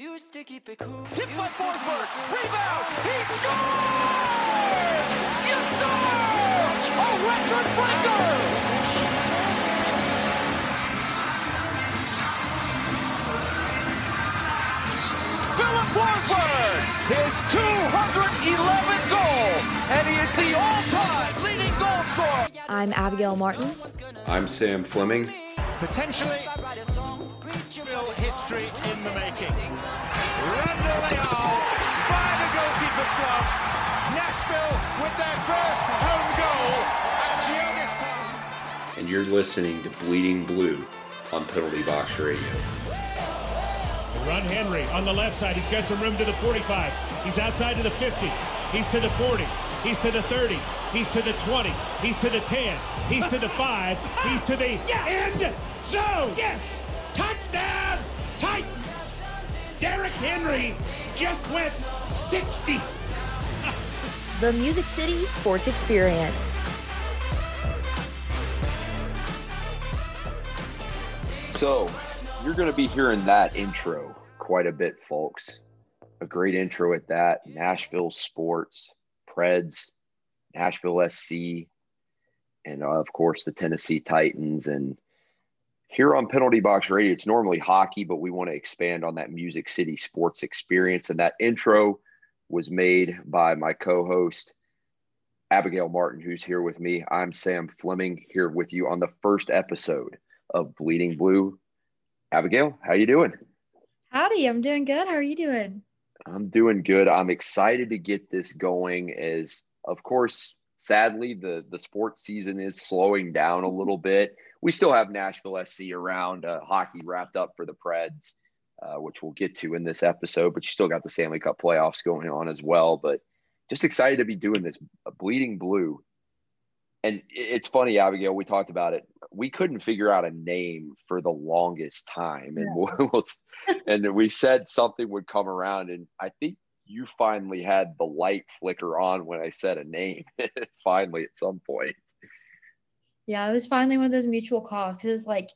Used to keep it cool. Tip by Forsberg. Rebound. He scores! Yes, sir! A record breaker! Filip Forsberg, his 211th goal, and he is the all-time leading goal scorer. I'm Abigail Martin. I'm Sam Fleming. Potentially real history in the making. Randall Leal by the goalkeeper's gloves. Nashville with their first home goal at Geodis Park. and you're listening to Bleeding Blue on Penalty Box Radio. Run Henry on the left side. He's got some room to the 45. He's outside to the 50. He's to the 40. He's to the 30. He's to the 20. He's to the 10. He's to the 5. He's to the end zone. Yes. Derrick Henry just went 60. The Music City Sports Experience. So, you're going to be hearing that intro quite a bit, folks. A great intro at that. Nashville Sports, Preds, Nashville SC, and uh, of course the Tennessee Titans. And here on Penalty Box Radio, it's normally hockey, but we want to expand on that Music City sports experience. And that intro was made by my co host, Abigail Martin, who's here with me. I'm Sam Fleming here with you on the first episode of Bleeding Blue. Abigail, how you doing? Howdy, I'm doing good. How are you doing? I'm doing good. I'm excited to get this going as of course, sadly the the sports season is slowing down a little bit. We still have Nashville SC around, uh, hockey wrapped up for the Preds, uh, which we'll get to in this episode, but you still got the Stanley Cup playoffs going on as well, but just excited to be doing this bleeding blue and it's funny, Abigail. We talked about it. We couldn't figure out a name for the longest time, and yeah. we'll, and we said something would come around, and I think you finally had the light flicker on when I said a name. finally, at some point. Yeah, it was finally one of those mutual calls because like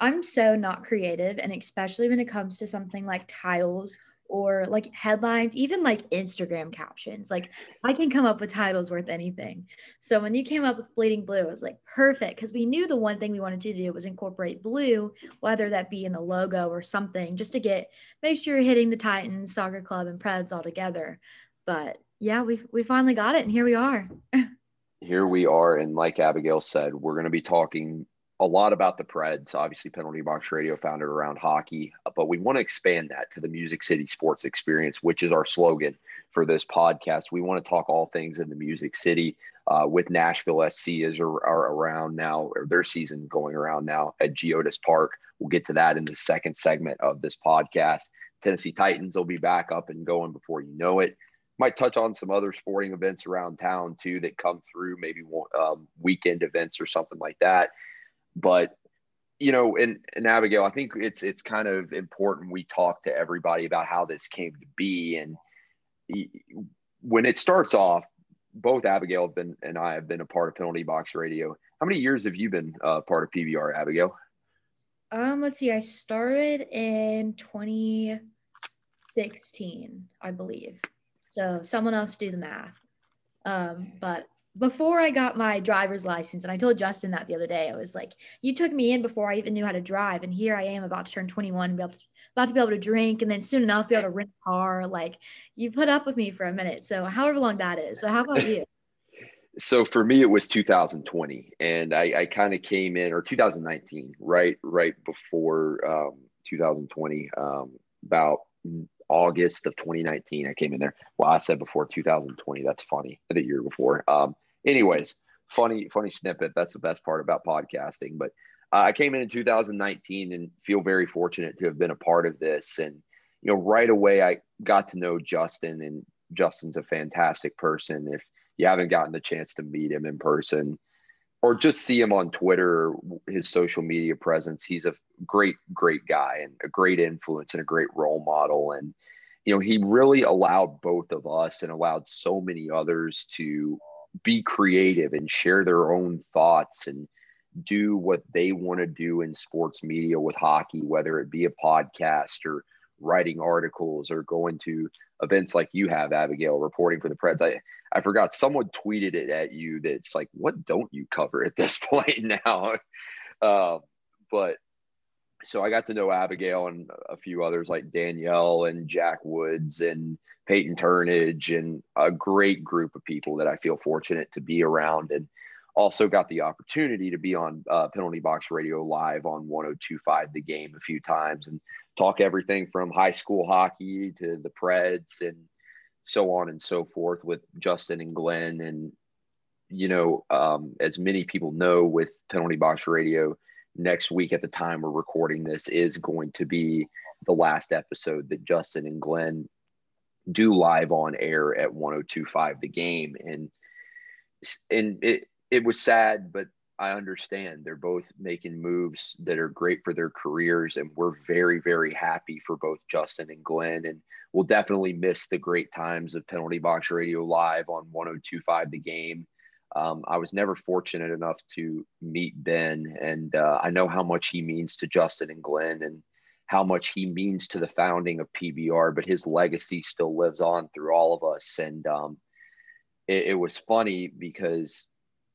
I'm so not creative, and especially when it comes to something like titles or like headlines, even like Instagram captions. Like I can come up with titles worth anything. So when you came up with Bleeding Blue, it was like perfect because we knew the one thing we wanted to do was incorporate blue, whether that be in the logo or something, just to get make sure you're hitting the Titans, soccer club, and Preds all together. But yeah, we we finally got it, and here we are. here we are, and like Abigail said, we're going to be talking a lot about the Preds, obviously Penalty Box Radio founded around hockey, but we want to expand that to the Music City sports experience, which is our slogan for this podcast. We want to talk all things in the Music City uh, with Nashville SC as are, are around now, or their season going around now at Geodis Park. We'll get to that in the second segment of this podcast. Tennessee Titans will be back up and going before you know it. Might touch on some other sporting events around town too that come through, maybe um, weekend events or something like that. But you know and, and abigail i think it's it's kind of important we talk to everybody about how this came to be. And when it starts off both abigail have been and i have been a part of penalty box radio. How many years have you been uh, part of pbr abigail? Um let's see. I started in 2016 i believe so someone else do the math um but before I got my driver's license, and I told Justin that the other day, I was like, "You took me in before I even knew how to drive, and here I am about to turn 21, be able to, about to be able to drink, and then soon enough be able to rent a car. Like, you put up with me for a minute, so however long that is. So, how about you? so for me, it was 2020, and I, I kind of came in, or 2019, right, right before um, 2020, um, about August of 2019. I came in there. Well, I said before 2020. That's funny. The year before. Um, anyways, funny, funny snippet. That's the best part about podcasting. But uh, I came in in 2019 and feel very fortunate to have been a part of this. And you know, right away I got to know Justin, and Justin's a fantastic person. If you haven't gotten the chance to meet him in person, or just see him on Twitter, his social media presence. He's a great, great guy and a great influence and a great role model. And, you know, he really allowed both of us and allowed so many others to be creative and share their own thoughts and do what they want to do in sports media with hockey, whether it be a podcast or writing articles or going to events like you have, Abigail, reporting for the Preds. I, I forgot someone tweeted it at you that's like, what don't you cover at this point now? Uh, but so I got to know Abigail and a few others like Danielle and Jack Woods and Peyton Turnage and a great group of people that I feel fortunate to be around. And also got the opportunity to be on uh, Penalty Box Radio live on 1025 The Game a few times and talk everything from high school hockey to the Preds and so on and so forth with Justin and Glenn. And, you know, um, as many people know with Penalty Box Radio, next week at the time we're recording this is going to be the last episode that Justin and Glenn do live on air at 1025 The Game. And, and it, it was sad, but I understand they're both making moves that are great for their careers, and we're very, very happy for both Justin and Glenn. And we'll definitely miss the great times of Penalty Box Radio Live on 1025 The Game. Um, I was never fortunate enough to meet Ben, and uh, I know how much he means to Justin and Glenn, and how much he means to the founding of PBR. But his legacy still lives on through all of us, and um, it, it was funny because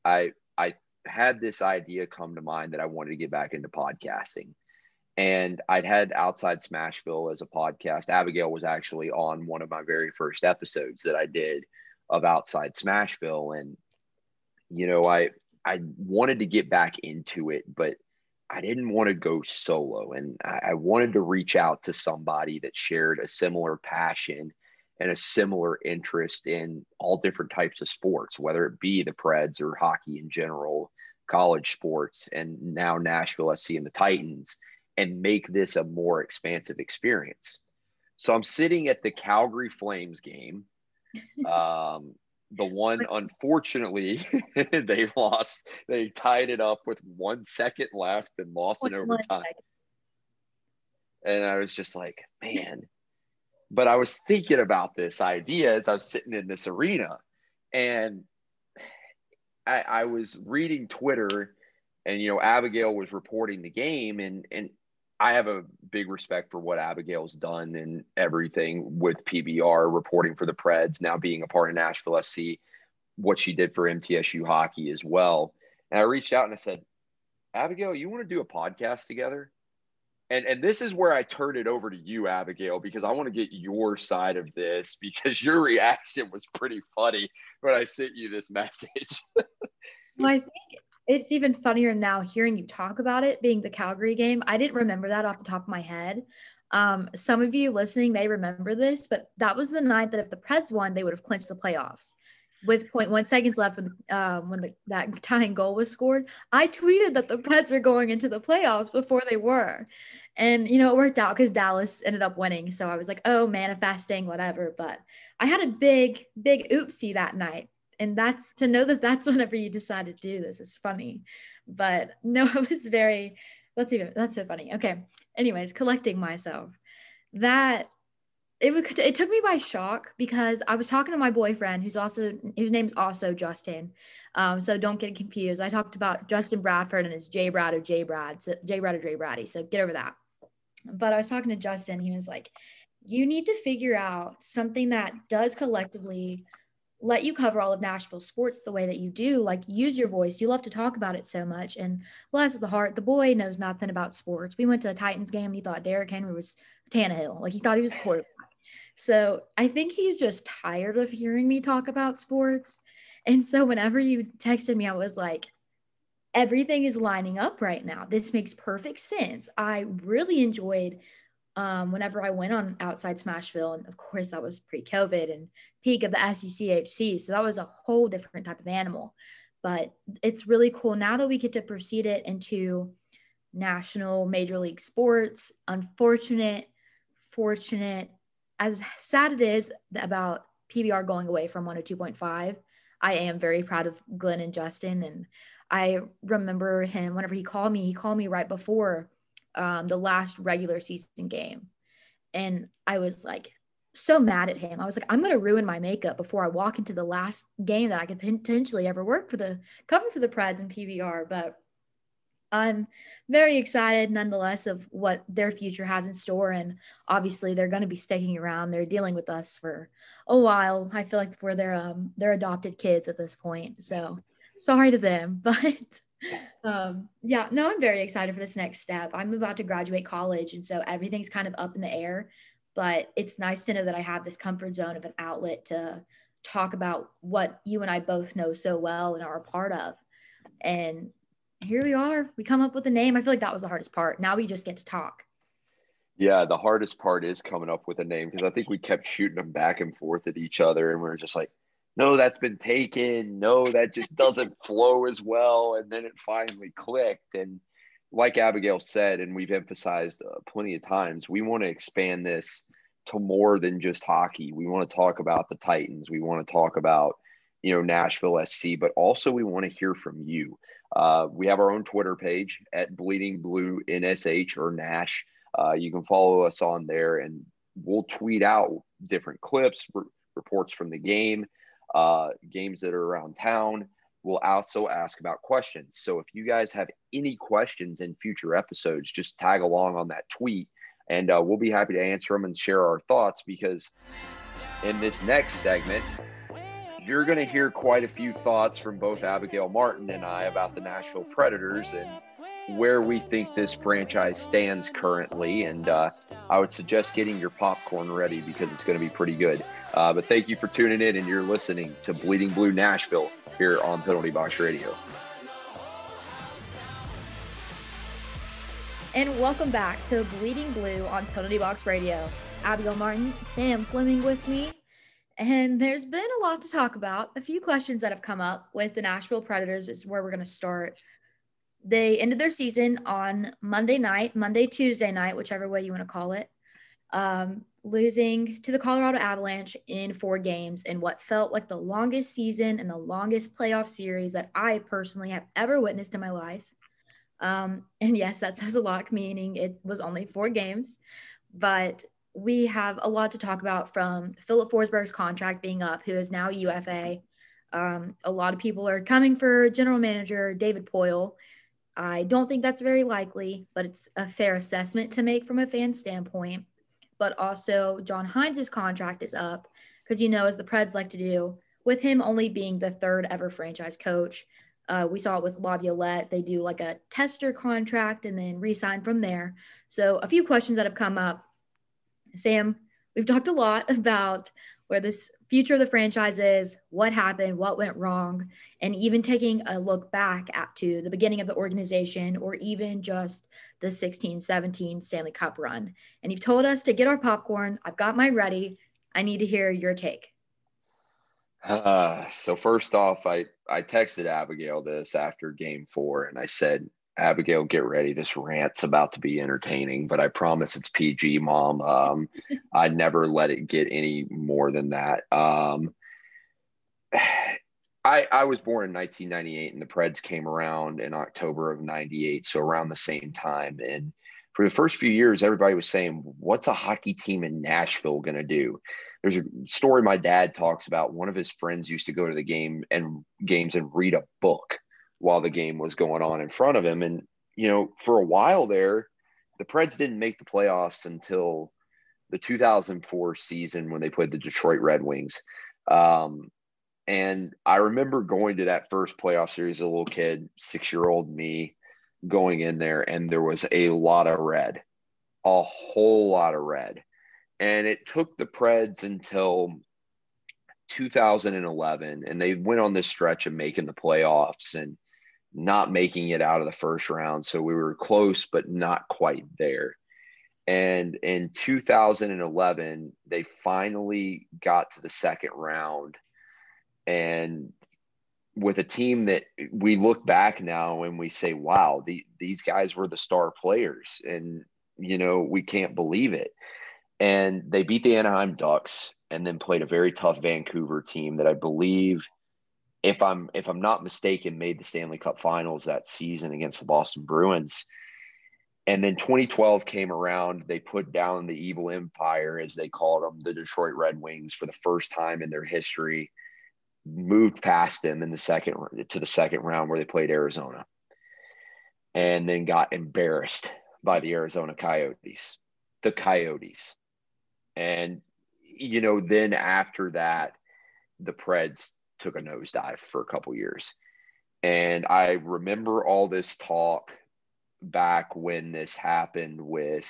I I had this idea come to mind that I wanted to get back into podcasting. And I'd had Outside Smashville as a podcast. Abigail was actually on one of my very first episodes that I did of Outside Smashville. And, you know, I I wanted to get back into it, but I didn't want to go solo. And I, I wanted to reach out to somebody that shared a similar passion and a similar interest in all different types of sports, whether it be the Preds or hockey in general, college sports, and now Nashville SC and the Titans, and make this a more expansive experience. So I'm sitting at the Calgary Flames game. Um, the one, unfortunately, they lost. They tied it up with one second left and lost in overtime. And I was just like, man, but I was thinking about this idea as I was sitting in this arena, and I, I was reading Twitter, and you know Abigail was reporting the game, and and I have a big respect for what Abigail's done and everything with PBR reporting for the Preds, now being a part of Nashville SC, what she did for MTSU hockey as well. And I reached out and I said, Abigail, you want to do a podcast together? and and this is where I turn it over to you, Abigail, because I want to get your side of this because your reaction was pretty funny when I sent you this message. well, I think it's even funnier now hearing you talk about it being the Calgary game. I didn't remember that off the top of my head. Um, some of you listening may remember this, but that was the night that if the Preds won, they would have clinched the playoffs with 0.1 seconds left when, um, when the, that tying goal was scored, I tweeted that the Preds were going into the playoffs before they were. And, you know, it worked out because Dallas ended up winning. So I was like, oh, manifesting, whatever. But I had a big, big oopsie that night. And that's to know that that's whenever you decide to do this is funny. But no, it was very, that's even, that's so funny. Okay. Anyways, collecting myself. That it would it took me by shock because I was talking to my boyfriend who's also his name's also Justin. Um, so don't get confused. I talked about Justin Bradford and his J Brad or J Brad, so J Brad or J Braddy. So get over that. But I was talking to Justin. He was like, "You need to figure out something that does collectively let you cover all of Nashville sports the way that you do. Like use your voice. You love to talk about it so much. And bless the heart, the boy knows nothing about sports. We went to a Titans game and he thought Derrick Henry was Tannehill. Like he thought he was quarterback. So I think he's just tired of hearing me talk about sports. And so whenever you texted me, I was like, everything is lining up right now. This makes perfect sense. I really enjoyed um, whenever I went on outside Smashville. And of course, that was pre COVID and peak of the SECHC. So that was a whole different type of animal. But it's really cool now that we get to proceed it into national major league sports. Unfortunate, fortunate, as sad it is about PBR going away from 102.5, I am very proud of Glenn and Justin. And I remember him whenever he called me, he called me right before um, the last regular season game. And I was like so mad at him. I was like, I'm going to ruin my makeup before I walk into the last game that I could potentially ever work for the cover for the Preds and PBR. But I'm very excited nonetheless of what their future has in store. And obviously they're going to be sticking around. They're dealing with us for a while. I feel like we're their, um, their adopted kids at this point. So sorry to them, but um, yeah, no, I'm very excited for this next step. I'm about to graduate college. And so everything's kind of up in the air, but it's nice to know that I have this comfort zone of an outlet to talk about what you and I both know so well and are a part of. And here we are. We come up with a name. I feel like that was the hardest part. Now we just get to talk. Yeah, the hardest part is coming up with a name because I think we kept shooting them back and forth at each other, and we are just like, "No, that's been taken. No, that just doesn't flow as well." And then it finally clicked. And like Abigail said, and we've emphasized uh, plenty of times, we want to expand this to more than just hockey. We want to talk about the Titans. We want to talk about you know Nashville SC, but also we want to hear from you. Uh, we have our own Twitter page at Bleeding Blue NSH or Nash. Uh, you can follow us on there, and we'll tweet out different clips, reports from the game, uh, games that are around town. We'll also ask about questions. So if you guys have any questions in future episodes, just tag along on that tweet, and uh, we'll be happy to answer them and share our thoughts. Because in this next segment, you're going to hear quite a few thoughts from both Abigail Martin and I about the Nashville Predators and where we think this franchise stands currently. And uh, I would suggest getting your popcorn ready because it's going to be pretty good. Uh, but thank you for tuning in and you're listening to Bleeding Blue Nashville here on Penalty Box Radio. And welcome back to Bleeding Blue on Penalty Box Radio. Abigail Martin, Sam Fleming with me. And there's been a lot to talk about. A few questions that have come up with the Nashville Predators is where we're going to start. They ended their season on Monday night, Monday, Tuesday night, whichever way you want to call it, um, losing to the Colorado Avalanche in four games in what felt like the longest season and the longest playoff series that I personally have ever witnessed in my life. Um, and yes, that says a lot, meaning it was only four games, but we have a lot to talk about from Filip Forsberg's contract being up, who is now UFA. Um, a lot of people are coming for general manager David Poile. I don't think that's very likely, but it's a fair assessment to make from a fan standpoint. But also, John Hynes' contract is up because, you know, as the Preds like to do, with him only being the third ever franchise coach. Uh, we saw it with Laviolette. They do like a tester contract and then resign from there. So, a few questions that have come up Sam, we've talked a lot about where this future of the franchise is, what happened, what went wrong, and even taking a look back at to the beginning of the organization or even just the 16 17 Stanley Cup run. And you've told us to get our popcorn. I've got mine ready. I need to hear your take. Uh, so first off, I I texted Abigail this after game four, and I said, Abigail, get ready. This rant's about to be entertaining, but I promise it's PG, mom. Um, I'd never let it get any more than that. Um, I, I was born in 1998 and the Preds came around in October of 98. So around the same time. And for the first few years, everybody was saying, what's a hockey team in Nashville going to do? There's a story my dad talks about. One of his friends used to go to the game and games and read a book while the game was going on in front of him. And, you know, for a while there, the Preds didn't make the playoffs until the 2004 season when they played the Detroit Red Wings. Um, and I remember going to that first playoff series a little kid, six year old me, going in there, and there was a lot of red, a whole lot of red. And it took the Preds until 2011, and they went on this stretch of making the playoffs. And not making it out of the first round. So we were close, but not quite there. And in 2011, they finally got to the second round. And with a team that we look back now and we say, wow, the, these guys were the star players. And, you know, we can't believe it. And they beat the Anaheim Ducks and then played a very tough Vancouver team that I believe if I'm if I'm not mistaken, made the Stanley Cup Finals that season against the Boston Bruins. And then 2012 came around. They put down the evil empire, as they called them, the Detroit Red Wings, for the first time in their history. Moved past them in the second to the second round where they played Arizona. and then got embarrassed by the Arizona Coyotes. The Coyotes. And, you know, then after that, the Preds took a nosedive for a couple years. And I remember all this talk back when this happened with,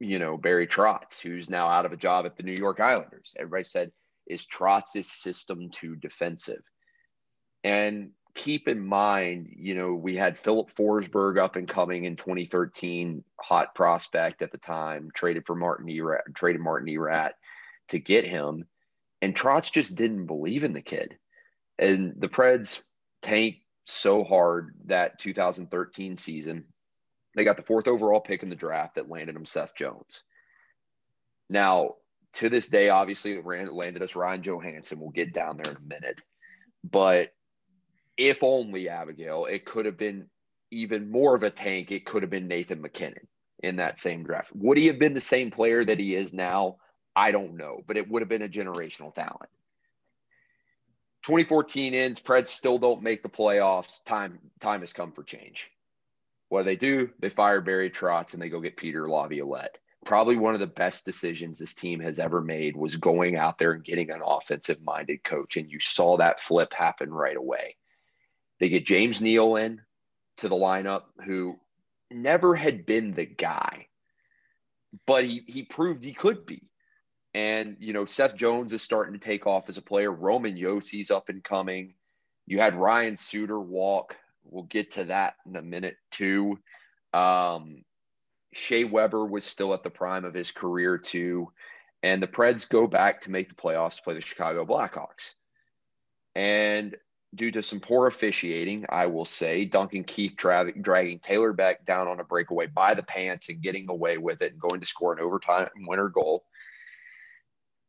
you know, Barry Trotz, who's now out of a job at the New York Islanders. Everybody said, is Trotz's system too defensive? And keep in mind, you know, we had Filip Forsberg up and coming in 2013, hot prospect at the time, traded for Martin Erat, traded Martin Erat to get him. And Trotz just didn't believe in the kid. And the Preds tanked so hard that 2013 season. They got the fourth overall pick in the draft that landed them Seth Jones. Now, to this day, obviously, it landed us Ryan Johansen. We'll get down there in a minute. But if only Abigail, it could have been even more of a tank. It could have been Nathan MacKinnon in that same draft. Would he have been the same player that he is now? I don't know, but it would have been a generational talent. 2014 ends, Preds still don't make the playoffs. Time time has come for change. What do they do? They fire Barry Trotz and they go get Peter Laviolette. Probably one of the best decisions this team has ever made was going out there and getting an offensive minded coach. And you saw that flip happen right away. They get James Neal in to the lineup, who never had been the guy, but he, he proved he could be. And, you know, Seth Jones is starting to take off as a player. Roman Josi's up and coming. You had Ryan Suter walk. We'll get to that in a minute, too. Um, Shea Weber was still at the prime of his career, too. And the Preds go back to make the playoffs to play the Chicago Blackhawks. And due to some poor officiating, I will say, Duncan Keith tra- dragging Taylor back down on a breakaway by the pants and getting away with it and going to score an overtime winner goal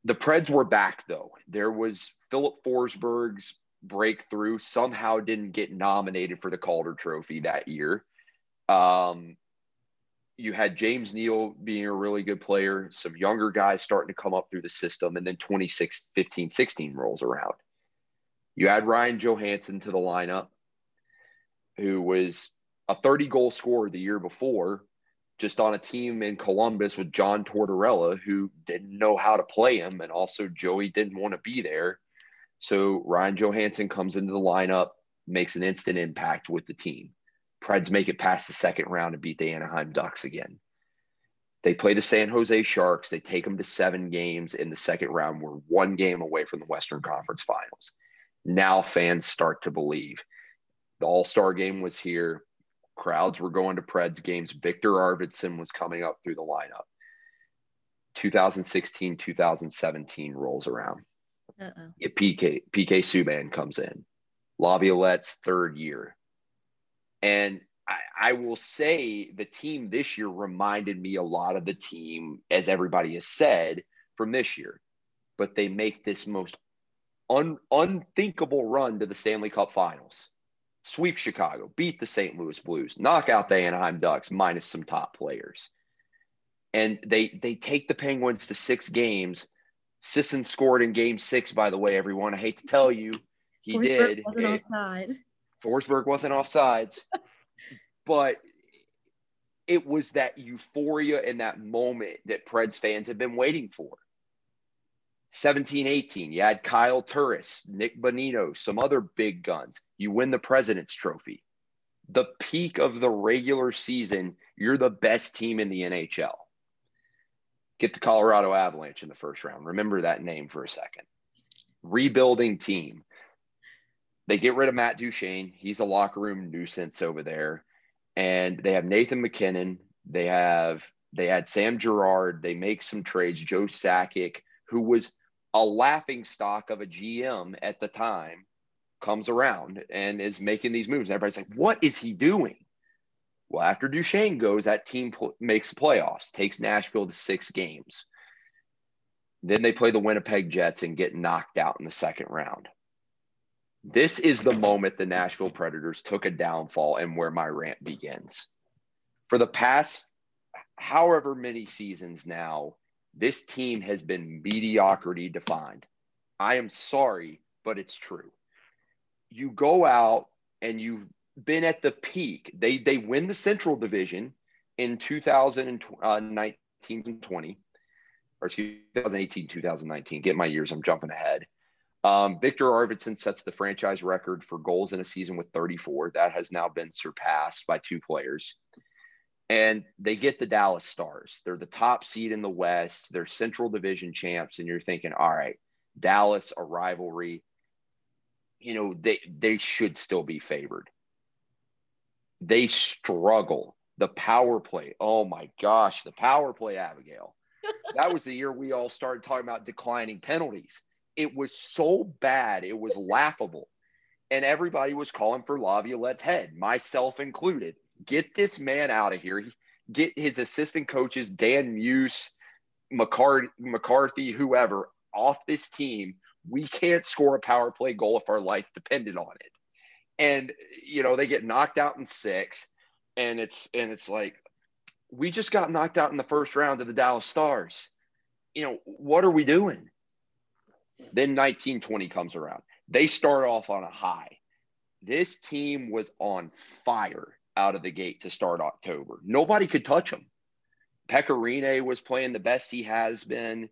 the Preds were back though. There was Filip Forsberg's breakthrough somehow didn't get nominated for the Calder Trophy that year. Um, you had James Neal being a really good player, some younger guys starting to come up through the system, and then 26, 15, 16 rolls around. You add Ryan Johansen to the lineup, who was a 30 goal scorer the year before, just on a team in Columbus with John Tortorella, who didn't know how to play him. And also, Joey didn't want to be there. So, Ryan Johansen comes into the lineup, makes an instant impact with the team. Preds make it past the second round and beat the Anaheim Ducks again. They play the San Jose Sharks. They take them to seven games in the second round. We're one game away from the Western Conference Finals. Now fans start to believe. The All Star game was here. Crowds were going to Preds games. Viktor Arvidsson was coming up through the lineup. 2016, 2017 rolls around. Uh-oh. PK PK Subban comes in. Laviolette's third year. And I, I, will say the team this year reminded me a lot of the team, as everybody has said, from this year. But they make this most un, unthinkable run to the Stanley Cup finals sweep Chicago, beat the St. Louis Blues, knock out the Anaheim Ducks minus some top players. And they they take the Penguins to six games. Sisson scored in game six, by the way, everyone. I hate to tell you, he Forsberg did. Wasn't it, offside. Forsberg wasn't offsides. but it was that euphoria in that moment that Preds fans have been waiting for. 17 18, you had Kyle Turris, Nick Bonino, some other big guns. You win the President's Trophy. The peak of the regular season, you're the best team in the NHL. Get the Colorado Avalanche in the first round. Remember that name for a second. Rebuilding team. They get rid of Matt Duchene. He's a locker room nuisance over there. And they have Nathan MacKinnon. They have they had Sam Girard. They make some trades. Joe Sakic, who was a laughing stock of a GM at the time comes around and is making these moves. And everybody's like, what is he doing? Well, after Duchene goes, that team pl- makes the playoffs, takes Nashville to six games. Then they play the Winnipeg Jets and get knocked out in the second round. This is the moment the Nashville Predators took a downfall and where my rant begins. For the past however many seasons now, this team has been mediocrity defined. I am sorry, but it's true. You go out and you've been at the peak. They they win the Central Division in 2019 uh, and 20, or excuse 2018, 2019. Get my years, I'm jumping ahead. Um, Viktor Arvidsson sets the franchise record for goals in a season with 34. That has now been surpassed by two players. And they get the Dallas Stars. They're the top seed in the West. They're Central Division champs. And you're thinking, all right, Dallas, a rivalry. You know, they they should still be favored. They struggle. The power play. Oh my gosh, the power play, Abigail. that was the year we all started talking about declining penalties. It was so bad, it was laughable. And everybody was calling for Laviolette's head, myself included. Get this man out of here. Get his assistant coaches, Dan Muse, McCarthy, whoever, off this team. We can't score a power play goal if our life depended on it. And you know they get knocked out in six and it's and it's like we just got knocked out in the first round of the dallas stars. You know what are we doing? Then 1920 comes around. They start off on a high. This team was on fire out of the gate to start october nobody could touch them Pekka Rinne was playing the best he has been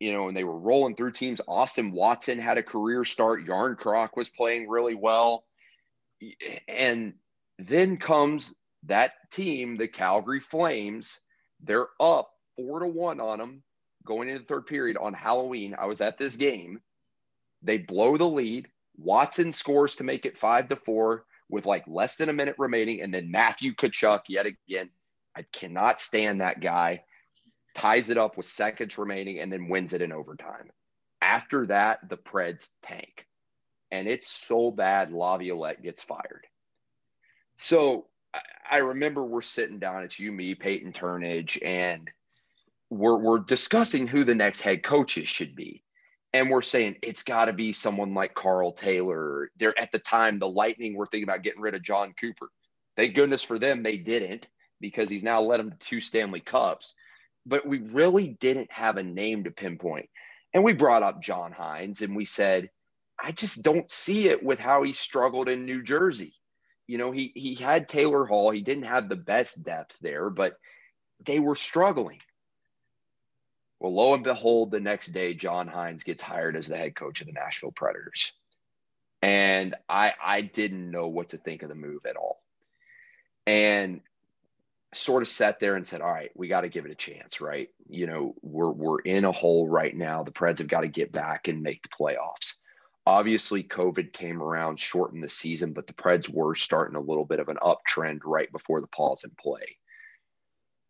you know, and they were rolling through teams. Austin Watson had a career start. Järnkrok was playing really well and then comes that team, the Calgary Flames. They're up four to one on them going into the third period on Halloween. I was at this game. They blow the lead. Watson scores to make it five to four with like less than a minute remaining. And then Matthew Tkachuk, yet again, I cannot stand that guy, ties it up with seconds remaining and then wins it in overtime. After that, the Preds tank and it's so bad Laviolette gets fired. So I remember we're sitting down, it's you, me, Peyton Turnage, and we're, we're discussing who the next head coaches should be. And we're saying it's got to be someone like Carl Taylor. They're at the time, the Lightning were thinking about getting rid of Jon Cooper. Thank goodness for them, they didn't because he's now led them to two Stanley Cups. But we really didn't have a name to pinpoint. And we brought up John Hynes and we said, I just don't see it with how he struggled in New Jersey. You know, he he had Taylor Hall. He didn't have the best depth there, but they were struggling. Well, lo and behold, the next day, John Hynes gets hired as the head coach of the Nashville Predators. And I I didn't know what to think of the move at all. And sort of sat there and said, all right, we got to give it a chance, right? You know, we're we're in a hole right now. The Preds have got to get back and make the playoffs. Obviously, COVID came around, shortened the season, but the Preds were starting a little bit of an uptrend right before the pause in play.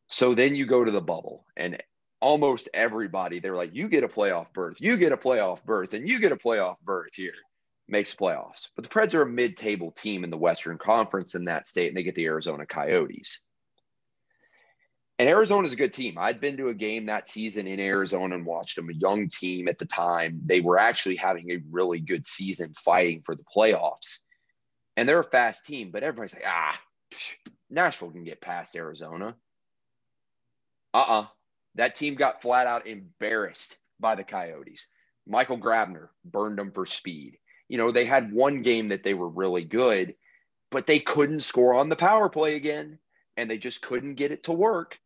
So then you go to the bubble, and almost everybody, they're like, you get a playoff berth, you get a playoff berth, and you get a playoff berth here. Makes playoffs. But the Preds are a mid table team in the Western Conference in that state, and they get the Arizona Coyotes. And Arizona's a good team. I'd been to a game that season in Arizona and watched them, a young team at the time. They were actually having a really good season fighting for the playoffs. And they're a fast team, but everybody's like, ah, Nashville can get past Arizona. Uh uh-uh. uh That team got flat out embarrassed by the Coyotes. Michael Grabner burned them for speed. You know, they had one game that they were really good, but they couldn't score on the power play again, and they just couldn't get it to work.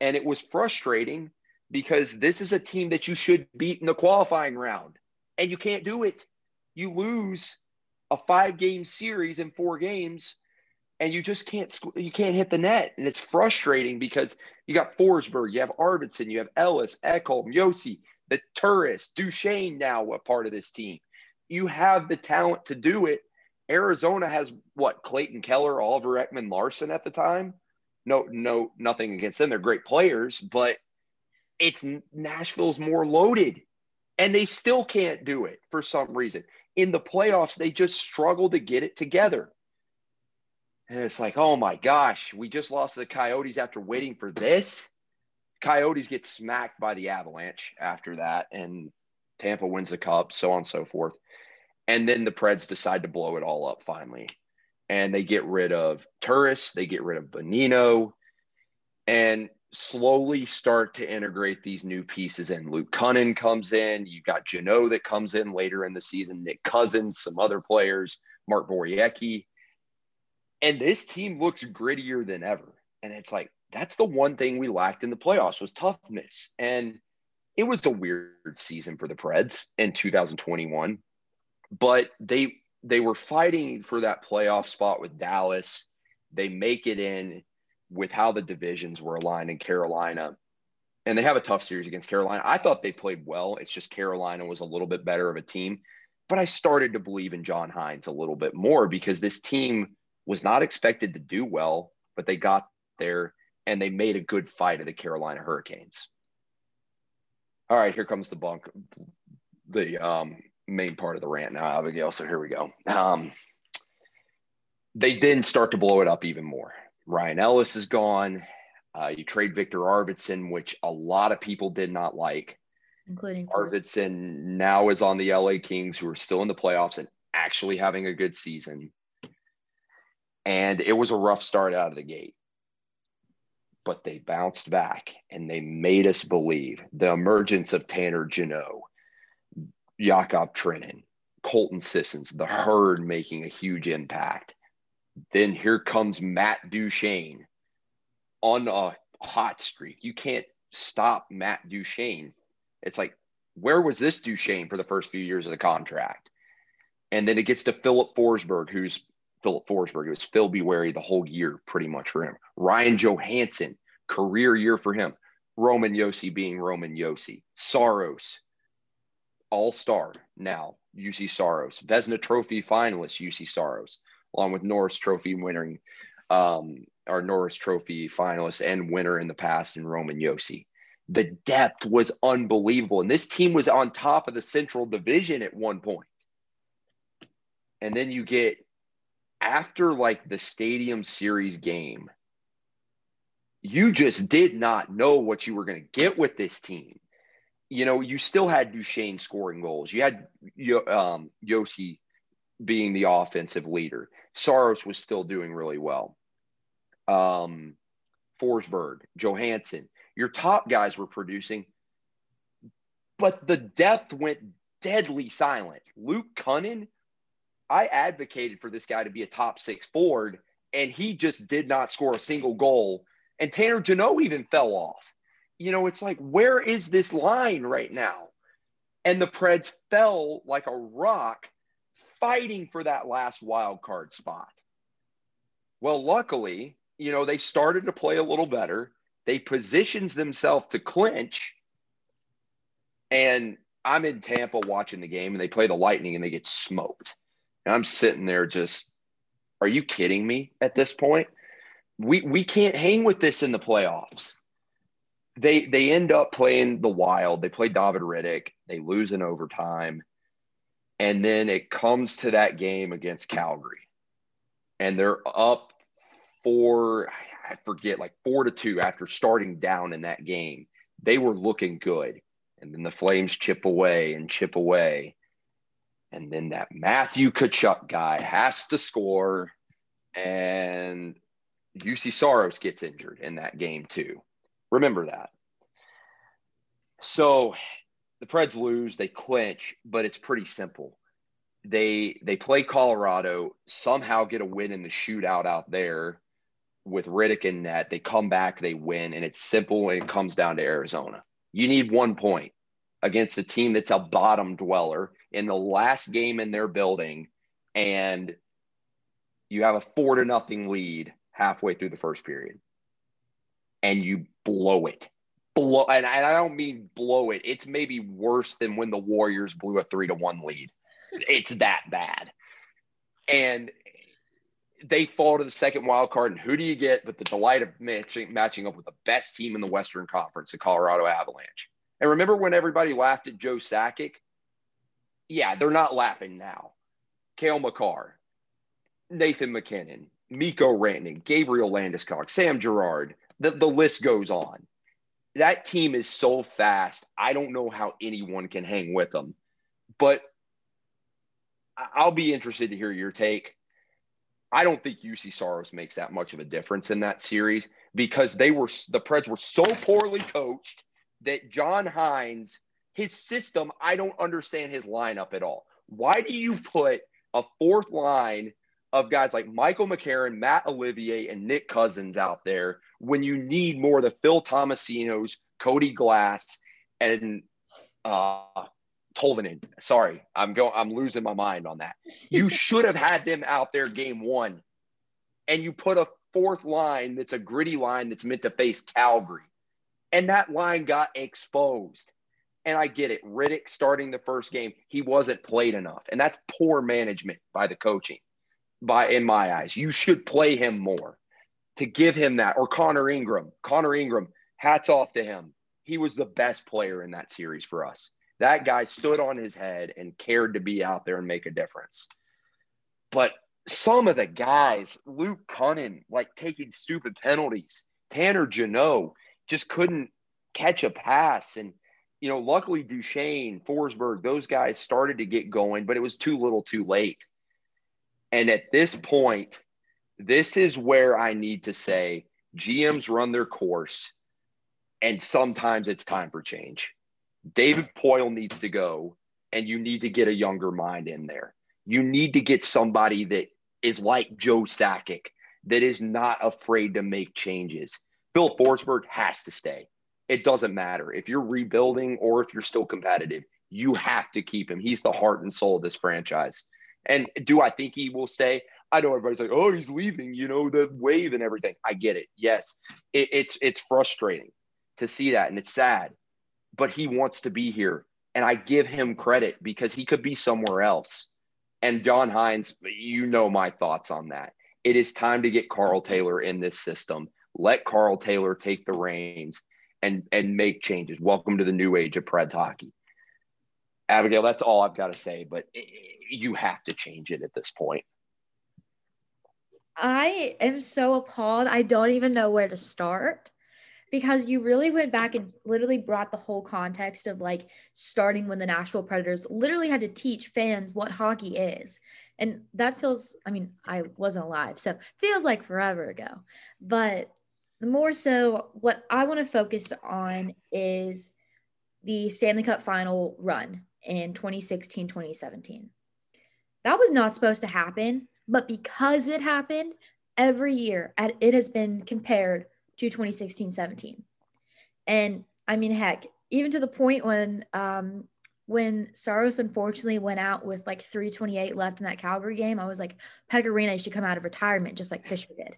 And it was frustrating because this is a team that you should beat in the qualifying round, and you can't do it. You lose a five game series in four games and you just can't you can't hit the net and it's frustrating because you got Forsberg, you have Arvidsson, you have Ellis, Ekholm, Josi, the Turris, Duchene now a part of this team. You have the talent to do it. Arizona has what Clayton Keller, Oliver Ekman Larsson at the time no, no, nothing against them. They're great players, but it's Nashville's more loaded and they still can't do it for some reason. In the playoffs, they just struggle to get it together. And it's like, oh my gosh, we just lost the Coyotes after waiting for this. Coyotes get smacked by the Avalanche after that, and Tampa wins the cup, so on and so forth. And then the Preds decide to blow it all up finally and they get rid of Turris, they get rid of Bonino, and slowly start to integrate these new pieces And Luke Kunin comes in, You've got Jeannot that comes in later in the season, Nick Cousins, some other players, Mark Borowiecki. And this team looks grittier than ever. And it's like, that's the one thing we lacked in the playoffs was toughness. And it was a weird season for the Preds in 2021, but they they were fighting for that playoff spot with Dallas. They make it in with how the divisions were aligned in Carolina. And they have a tough series against Carolina. I thought they played well. It's just Carolina was a little bit better of a team. But I started to believe in John Hynes a little bit more because this team was not expected to do well, but they got there and they made a good fight of the Carolina Hurricanes. All right, here comes the bunk, the um, main part of the rant now, Abigail. So here we go. Um, they then start to blow it up even more. Ryan Ellis is gone. Uh, you trade Viktor Arvidsson, which a lot of people did not like. including Arvidsson now is on the LA Kings, who are still in the playoffs and actually having a good season. And it was a rough start out of the gate. But they bounced back and they made us believe the emergence of Tanner Jeannot, Yakov Trenin, Colton Sissons, the herd making a huge impact. Then here comes Matt Duchene on a hot streak. You can't stop Matt Duchene. It's like, where was this Duchene for the first few years of the contract? And then it gets to Philip Forsberg, who's Filip Forsberg. It was Phil Bewary the whole year, pretty much for him. Ryan Johansen, career year for him. Roman Josi being Roman Josi. Saros, all star now, Juuse Saros. Vezina Trophy finalist, Juuse Saros, along with Norris Trophy winning, um, our Norris Trophy finalist and winner in the past in Roman Josi. The depth was unbelievable. And this team was on top of the Central Division at one point. And then you get after like the Stadium Series game, you just did not know what you were going to get with this team. You know, you still had Duchene scoring goals. You had um, Josi being the offensive leader. Saros was still doing really well. Um, Forsberg, Johansen, your top guys were producing, but the depth went deadly silent. Luke Kunin, I advocated for this guy to be a top six forward, and he just did not score a single goal. And Tanner Jeannot even fell off. You know, it's like, where is this line right now? And the Preds fell like a rock fighting for that last wild card spot. Well, luckily, you know, they started to play a little better. They positions themselves to clinch. And I'm in Tampa watching the game and they play the Lightning and they get smoked. And I'm sitting there just, are you kidding me at this point? We we can't hang with this in the playoffs. They they end up playing the Wild. They play David Rittich. They lose in overtime. And then it comes to that game against Calgary. And they're up four, I forget, like four to two after starting down in that game. They were looking good. And then the Flames chip away and chip away. And then that Matthew Tkachuk guy has to score. And Juuse Saros gets injured in that game too. Remember that. So the Preds lose, they clinch, but it's pretty simple. They they play Colorado, somehow get a win in the shootout out there with Rittich in net. They come back, they win, and it's simple and it comes down to Arizona. You need one point against a team that's a bottom dweller in the last game in their building, and you have a four to nothing lead halfway through the first period, and you blow it. Blow, and I don't mean blow it. It's maybe worse than when the Warriors blew a three to one lead. It's that bad. And they fall to the second wild card. And who do you get but the delight of matching, matching up with the best team in the Western Conference, the Colorado Avalanche? And remember when everybody laughed at Joe Sakic? Yeah, they're not laughing now. Kale Makar, Nathan MacKinnon, Mikko Rantanen, Gabriel Landeskog, Sam Girard, the, the list goes on. That team is so fast. I don't know how anyone can hang with them. But I'll be interested to hear your take. I don't think Juuse Saros makes that much of a difference in that series because they were the Preds were so poorly coached that John Hynes, his system, I don't understand his lineup at all. Why do you put a fourth line of guys like Michael McCarron, Matt Olivier, and Nick Cousins out there when you need more of the Phil Tomasino's, Cody Glass, and uh, Tolvanen. Sorry, I'm going. I'm losing my mind on that. You should have had them out there game one, and you put a fourth line that's a gritty line that's meant to face Calgary, and that line got exposed. And I get it. Rittich starting the first game, he wasn't played enough, and that's poor management by the coaching. By in my eyes, you should play him more to give him that. Or Connor Ingram. Connor Ingram. Hats off to him. He was the best player in that series for us. That guy stood on his head and cared to be out there and make a difference. But some of the guys, Luke Kunin, like taking stupid penalties, Tanner Jeannot just couldn't catch a pass. And, you know, luckily Duchene, Forsberg, those guys started to get going, but it was too little too late. And at this point, this is where I need to say GMs run their course, and sometimes it's time for change. David Poile needs to go, and you need to get a younger mind in there. You need to get somebody that is like Joe Sakic, that is not afraid to make changes. Bill Forsberg has to stay. It doesn't matter if you're rebuilding or if you're still competitive. You have to keep him. He's the heart and soul of this franchise. And do I think he will stay? I know everybody's like, "Oh, he's leaving," you know, the wave and everything. I get it. Yes, it, it's it's frustrating to see that, and it's sad but he wants to be here. And I give him credit because he could be somewhere else. And John Hynes, you know my thoughts on that. It is time to get Karl Taylor in this system. Let Karl Taylor take the reins and and make changes. Welcome to the new age of Preds hockey. Abigail, that's all I've got to say, but you have to change it at this point. I am so appalled. I don't even know where to start because you really went back and literally brought the whole context of like starting when the Nashville Predators literally had to teach fans what hockey is. And that feels, I mean, I wasn't alive, so feels like forever ago. But more so, what I want to focus on is the Stanley Cup final run in 2016 2017. That was not supposed to happen, but because it happened, every year it has been compared to 2016 17. And I mean, heck, even to the point when, um, when Saros unfortunately went out with like 328 left in that Calgary game, I was like, Pekka Rinne should come out of retirement just like Fisher did.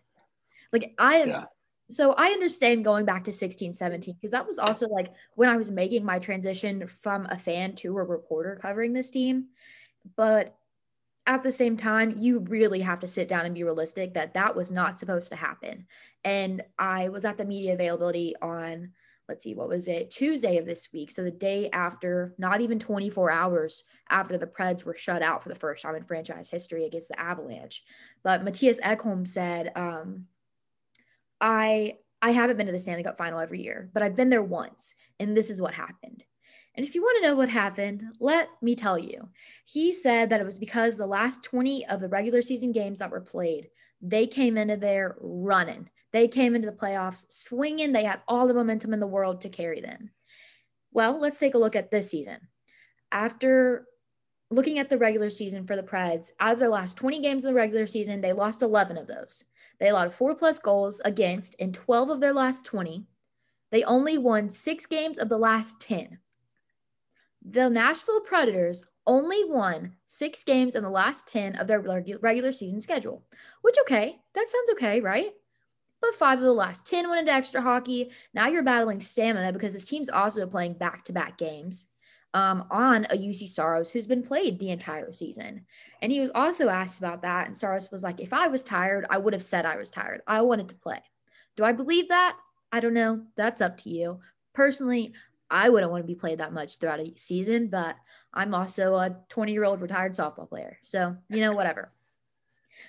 Like I yeah. So I understand going back to 16, 17, because that was also like when I was making my transition from a fan to a reporter covering this team. But at the same time, you really have to sit down and be realistic that that was not supposed to happen. And I was at the media availability on, let's see, what was it, Tuesday of this week. So the day after, not even 24 hours after the Preds were shut out for the first time in franchise history against the Avalanche. But Mattias Ekholm said, um, I I haven't been to the Stanley Cup final every year, but I've been there once, and this is what happened. And if you want to know what happened, let me tell you. He said that it was because the last 20 of the regular season games that were played, they came into there running. They came into the playoffs swinging. They had all the momentum in the world to carry them. Well, let's take a look at this season. After looking at the regular season for the Preds, out of their last 20 games of the regular season, they lost 11 of those. They allowed four plus goals against in 12 of their last 20. They only won six games of the last 10 the Nashville Predators only won six games in the last 10 of their regular season schedule, which, okay, that sounds okay, right? But five of the last 10 went into extra hockey. Now you're battling stamina because this team's also playing back to back games um, on a Juuse Saros who's been played the entire season. And he was also asked about that. And Saros was like, if I was tired, I would have said I was tired. I wanted to play. Do I believe that? I don't know. That's up to you. Personally, I wouldn't want to be played that much throughout a season, but I'm also a 20 year old retired softball player. So, you know, whatever.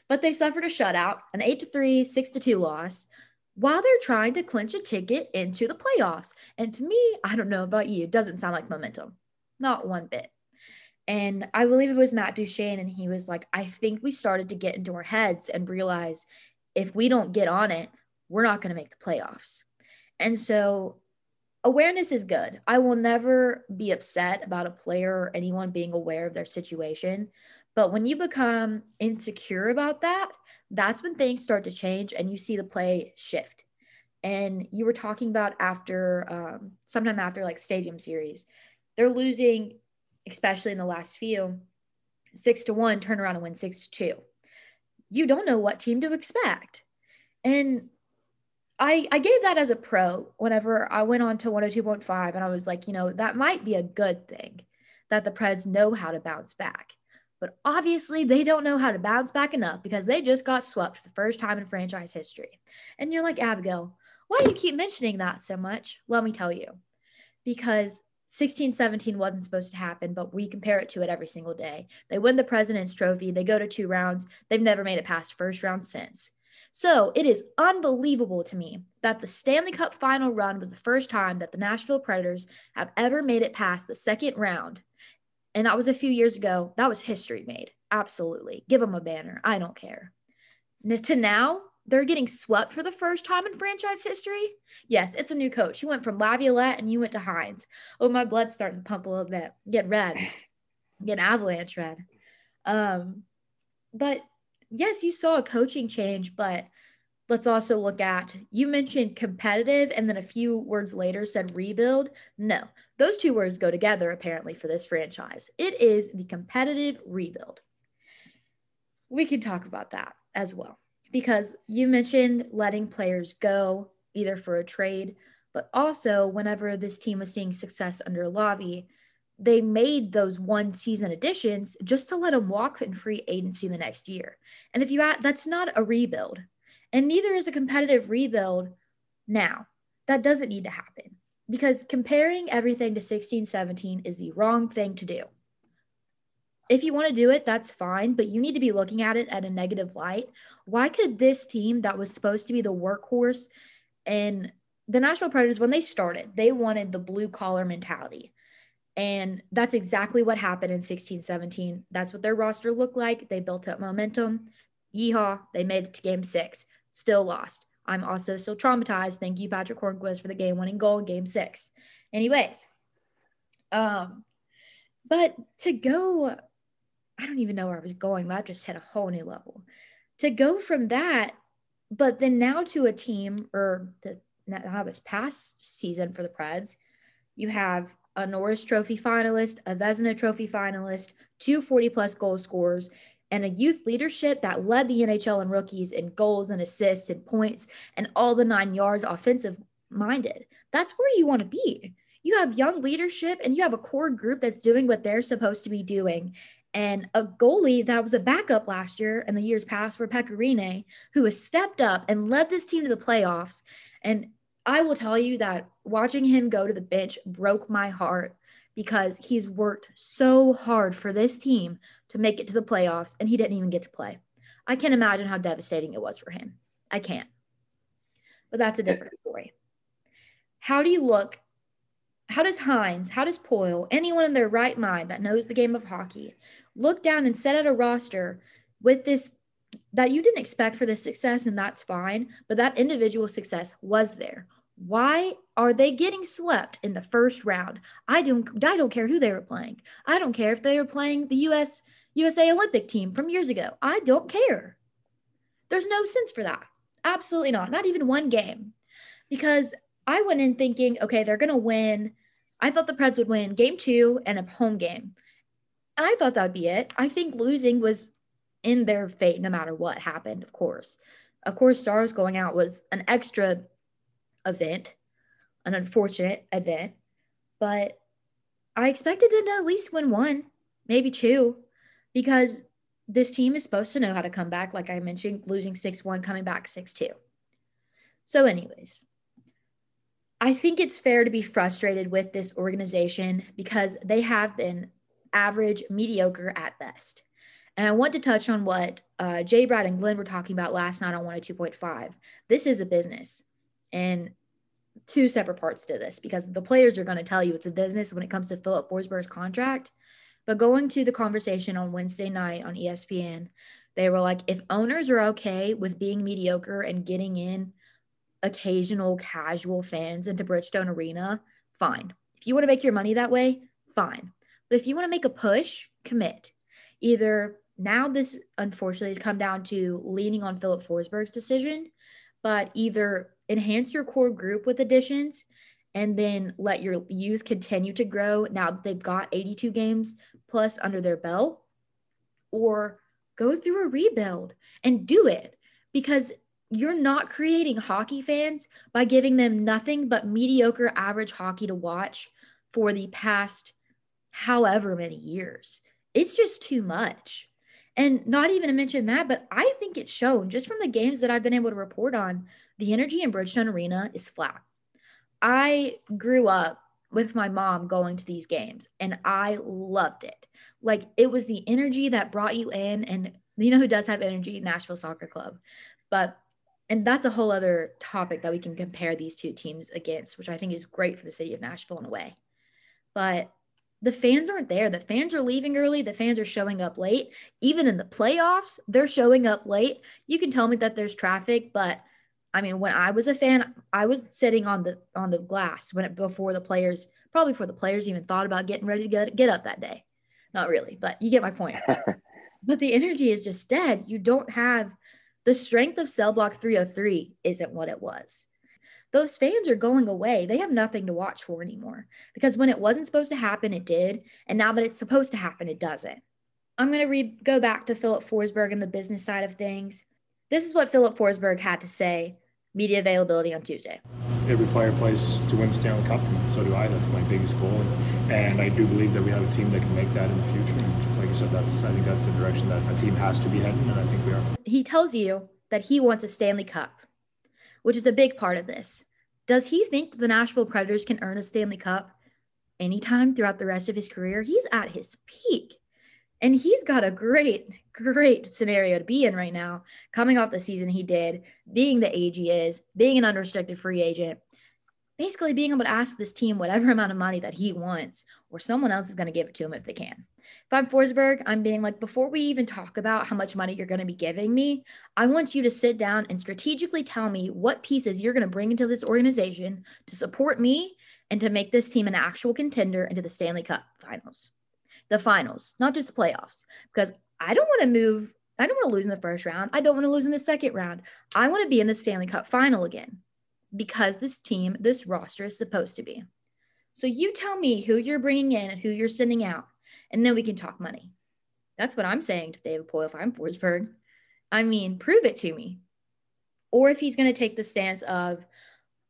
but they suffered a shutout, an 8 to 3, 6 to 2 loss while they're trying to clinch a ticket into the playoffs. And to me, I don't know about you, it doesn't sound like momentum. Not one bit. And I believe it was Matt Duchene, and he was like, I think we started to get into our heads and realize if we don't get on it, we're not going to make the playoffs. And so awareness is good. I will never be upset about a player or anyone being aware of their situation. But when you become insecure about that, that's when things start to change and you see the play shift. And you were talking about after, um, sometime after like stadium series, they're losing, especially in the last few, six to one, turn around and win six to two. You don't know what team to expect. And I, I gave that as a pro whenever I went on to 102.5 and I was like, you know, that might be a good thing that the Preds know how to bounce back. But obviously, they don't know how to bounce back enough because they just got swept for the first time in franchise history. And you're like, Abigail, why do you keep mentioning that so much? Let me tell you. Because 16 17 wasn't supposed to happen, but we compare it to it every single day. They win the President's Trophy, they go to two rounds. They've never made it past first round since. So it is unbelievable to me that the Stanley Cup final run was the first time that the Nashville Predators have ever made it past the second round. And that was a few years ago. That was history made. Absolutely. Give them a banner. I don't care. To now, they're getting swept for the first time in franchise history. Yes, it's a new coach. You went from Laviolette and you went to Hynes. Oh, my blood's starting to pump a little bit. Get red. Get avalanche red. Um, but yes, you saw a coaching change, but let's also look at you mentioned competitive and then a few words later said rebuild. No, those two words go together apparently for this franchise. It is the competitive rebuild. We can talk about that as well because you mentioned letting players go either for a trade, but also whenever this team was seeing success under Lavi, they made those one season additions just to let him walk in free agency the next year. And if you add, that's not a rebuild, and neither is a competitive rebuild now. That doesn't need to happen because comparing everything to 16 17 is the wrong thing to do. If you want to do it, that's fine, but you need to be looking at it at a negative light. Why could this team that was supposed to be the workhorse and the Nashville Predators, when they started, they wanted the blue collar mentality. And that's exactly what happened in 16 17. That's what their roster looked like. They built up momentum. Yeehaw, they made it to game six, still lost. I'm also still traumatized. Thank you, Patrick Hornqvist, for the game winning goal in game six. Anyways, um, but to go, I don't even know where I was going. That just hit a whole new level. To go from that, but then now to a team or the now this past season for the Preds, you have a Norris Trophy finalist, a Vezina Trophy finalist, two 40 plus goal scorers, and a youth leadership that led the NHL and rookies in goals and assists and points and all the nine yards offensive minded. That's where you want to be. You have young leadership and you have a core group that's doing what they're supposed to be doing. And a goalie that was a backup last year and the years past for Pekka Rinne, who has stepped up and led this team to the playoffs. And I will tell you that watching him go to the bench broke my heart because he's worked so hard for this team to make it to the playoffs and he didn't even get to play. I can't imagine how devastating it was for him. I can't. But that's a different story. How do you look? How does Hynes, how does Poile, anyone in their right mind that knows the game of hockey, look down and set out a roster with this that you didn't expect for this success, and that's fine, but that individual success was there. Why are they getting swept in the first round? I don't I don't care who they were playing. I don't care if they were playing the US USA Olympic team from years ago. I don't care. There's no sense for that. Absolutely not. Not even one game. Because I went in thinking, okay, they're going to win. I thought the Preds would win game 2 and a home game. And I thought that would be it. I think losing was in their fate no matter what happened, of course. Of course, Saros going out was an extra event, an unfortunate event, but I expected them to at least win one, maybe two, because this team is supposed to know how to come back, like I mentioned, losing 6 1, coming back 6 2. So, anyways, I think it's fair to be frustrated with this organization because they have been average, mediocre at best. And I want to touch on what uh, Jay Brad and Glenn were talking about last night on 102.5. This is a business, and two separate parts to this because the players are going to tell you it's a business when it comes to Filip Forsberg's contract. But going to the conversation on Wednesday night on ESPN, they were like, if owners are okay with being mediocre and getting in occasional casual fans into Bridgestone Arena, fine. If you want to make your money that way, fine. But if you want to make a push, commit. Either now this unfortunately has come down to leaning on Filip Forsberg's decision, but either enhance your core group with additions and then let your youth continue to grow now that they've got 82 games plus under their belt or go through a rebuild and do it because you're not creating hockey fans by giving them nothing but mediocre average hockey to watch for the past however many years. It's just too much. And not even to mention that, but I think it's shown just from the games that I've been able to report on, the energy in Bridgestone Arena is flat. I grew up with my mom going to these games and I loved it. Like it was the energy that brought you in. And you know who does have energy? Nashville Soccer Club. But, and that's a whole other topic that we can compare these two teams against, which I think is great for the city of Nashville in a way. But the fans aren't there. The fans are leaving early. The fans are showing up late. Even in the playoffs, they're showing up late. You can tell me that there's traffic, but I mean, when I was a fan, I was sitting on the on the glass when it before the players, probably before the players even thought about getting ready to get, get up that day. Not really, but you get my point. but the energy is just dead. You don't have the strength of cell block 303 isn't what it was those fans are going away. They have nothing to watch for anymore because when it wasn't supposed to happen, it did. And now that it's supposed to happen, it doesn't. I'm going to re- go back to Filip Forsberg and the business side of things. This is what Filip Forsberg had to say media availability on Tuesday. Every player plays to win the Stanley Cup, and so do I. That's my biggest goal, and, and I do believe that we have a team that can make that in the future. Said, that's I think that's the direction that a team has to be heading, and I think we are. He tells you that he wants a Stanley Cup which is a big part of this. Does he think the Nashville Predators can earn a Stanley Cup anytime throughout the rest of his career? He's at his peak. And he's got a great, great scenario to be in right now, coming off the season he did, being the age he is, being an unrestricted free agent, basically being able to ask this team whatever amount of money that he wants, or someone else is going to give it to him if they can. If I'm Forsberg, I'm being like, before we even talk about how much money you're going to be giving me, I want you to sit down and strategically tell me what pieces you're going to bring into this organization to support me and to make this team an actual contender into the Stanley Cup finals. The finals, not just the playoffs, because I don't want to move. I don't want to lose in the first round. I don't want to lose in the second round. I want to be in the Stanley Cup final again because this team, this roster is supposed to be. So you tell me who you're bringing in and who you're sending out and then we can talk money. That's what I'm saying to David Poile if I'm Forsberg. I mean, prove it to me. Or if he's going to take the stance of,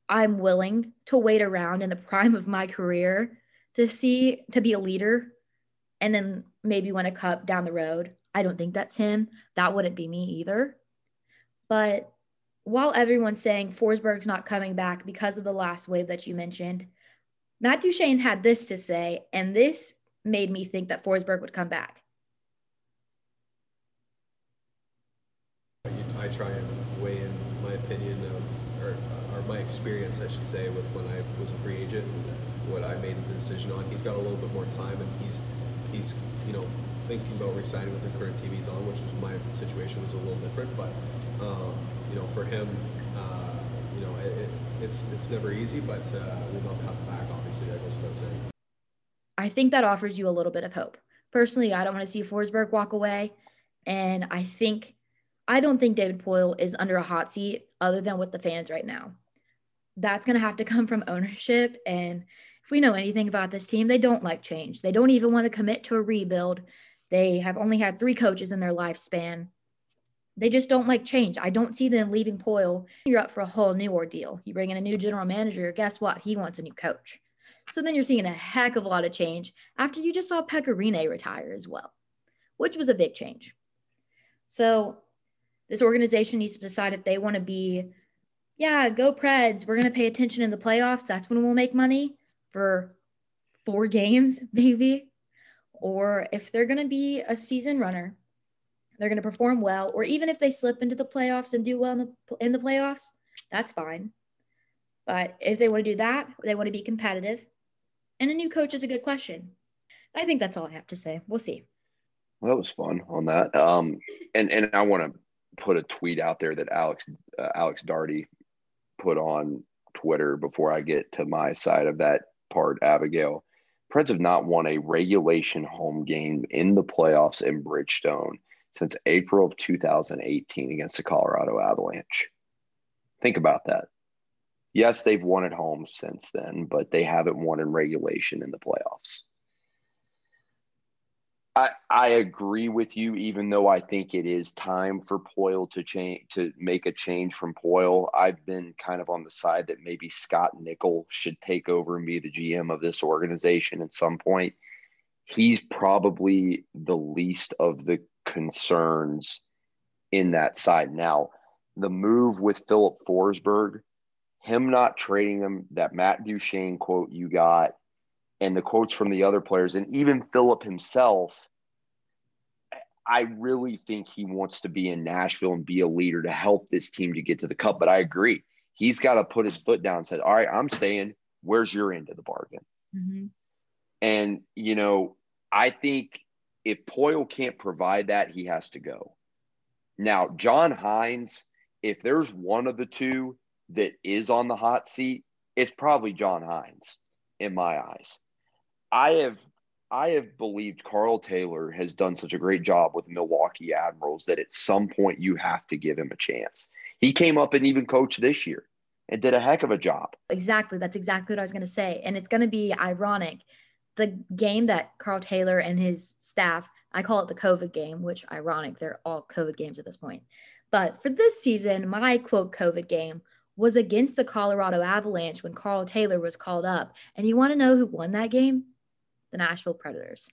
I'm willing to wait around in the prime of my career to see, to be a leader and then maybe win a cup down the road. I don't think that's him. That wouldn't be me either. But while everyone's saying Forsberg's not coming back because of the last wave that you mentioned, Matt Duchene had this to say, and this made me think that Forsberg would come back. I try and weigh in my opinion of, or, or my experience, I should say, with when I was a free agent and what I made the decision on. He's got a little bit more time, and he's he's you know thinking about resigning with the current TV's on, which was my situation was a little different. But um, you know, for him, uh, you know, it, it's it's never easy, but uh, we love to have him back. Obviously, that goes without saying. I think that offers you a little bit of hope. Personally, I don't want to see Forsberg walk away. And I think, I don't think David Poile is under a hot seat other than with the fans right now. That's going to have to come from ownership. And if we know anything about this team, they don't like change. They don't even want to commit to a rebuild. They have only had three coaches in their lifespan. They just don't like change. I don't see them leaving Poile. You're up for a whole new ordeal. You bring in a new general manager. Guess what? He wants a new coach. So then you're seeing a heck of a lot of change after you just saw Pekka Rinne retire as well, which was a big change. So this organization needs to decide if they want to be, yeah, go Preds. We're going to pay attention in the playoffs. That's when we'll make money for four games, maybe. Or if they're going to be a season runner, they're going to perform well. Or even if they slip into the playoffs and do well in the, in the playoffs, that's fine. But if they want to do that, they want to be competitive, and a new coach is a good question. I think that's all I have to say. We'll see. Well, that was fun on that. Um, and and I want to put a tweet out there that Alex uh, Alex Darty put on Twitter before I get to my side of that part. Abigail, Preds have not won a regulation home game in the playoffs in Bridgestone since April of 2018 against the Colorado Avalanche. Think about that. Yes, they've won at home since then, but they haven't won in regulation in the playoffs. I, I agree with you, even though I think it is time for Poile to change to make a change from Poile. I've been kind of on the side that maybe Scott Nichol should take over and be the GM of this organization at some point. He's probably the least of the concerns in that side. Now, the move with Filip Forsberg, him not trading him, that Matt Duchene quote you got, and the quotes from the other players, and even Filip himself, I really think he wants to be in Nashville and be a leader to help this team to get to the cup. But I agree. He's got to put his foot down and say, All right, I'm staying. Where's your end of the bargain? Mm-hmm. And, you know, I think if Poile can't provide that, he has to go. Now, John Hynes, if there's one of the two that is on the hot seat, it's probably John Hynes in my eyes. I have I have believed Karl Taylor has done such a great job with Milwaukee Admirals that at some point you have to give him a chance. He came up and even coached this year and did a heck of a job. Exactly. That's exactly what I was going to say. And it's going to be ironic. The game that Karl Taylor and his staff, I call it the COVID game, which ironic, they're all COVID games at this point. But for this season, my quote COVID game was against the Colorado Avalanche when Karl Taylor was called up. And you want to know who won that game? The Nashville Predators.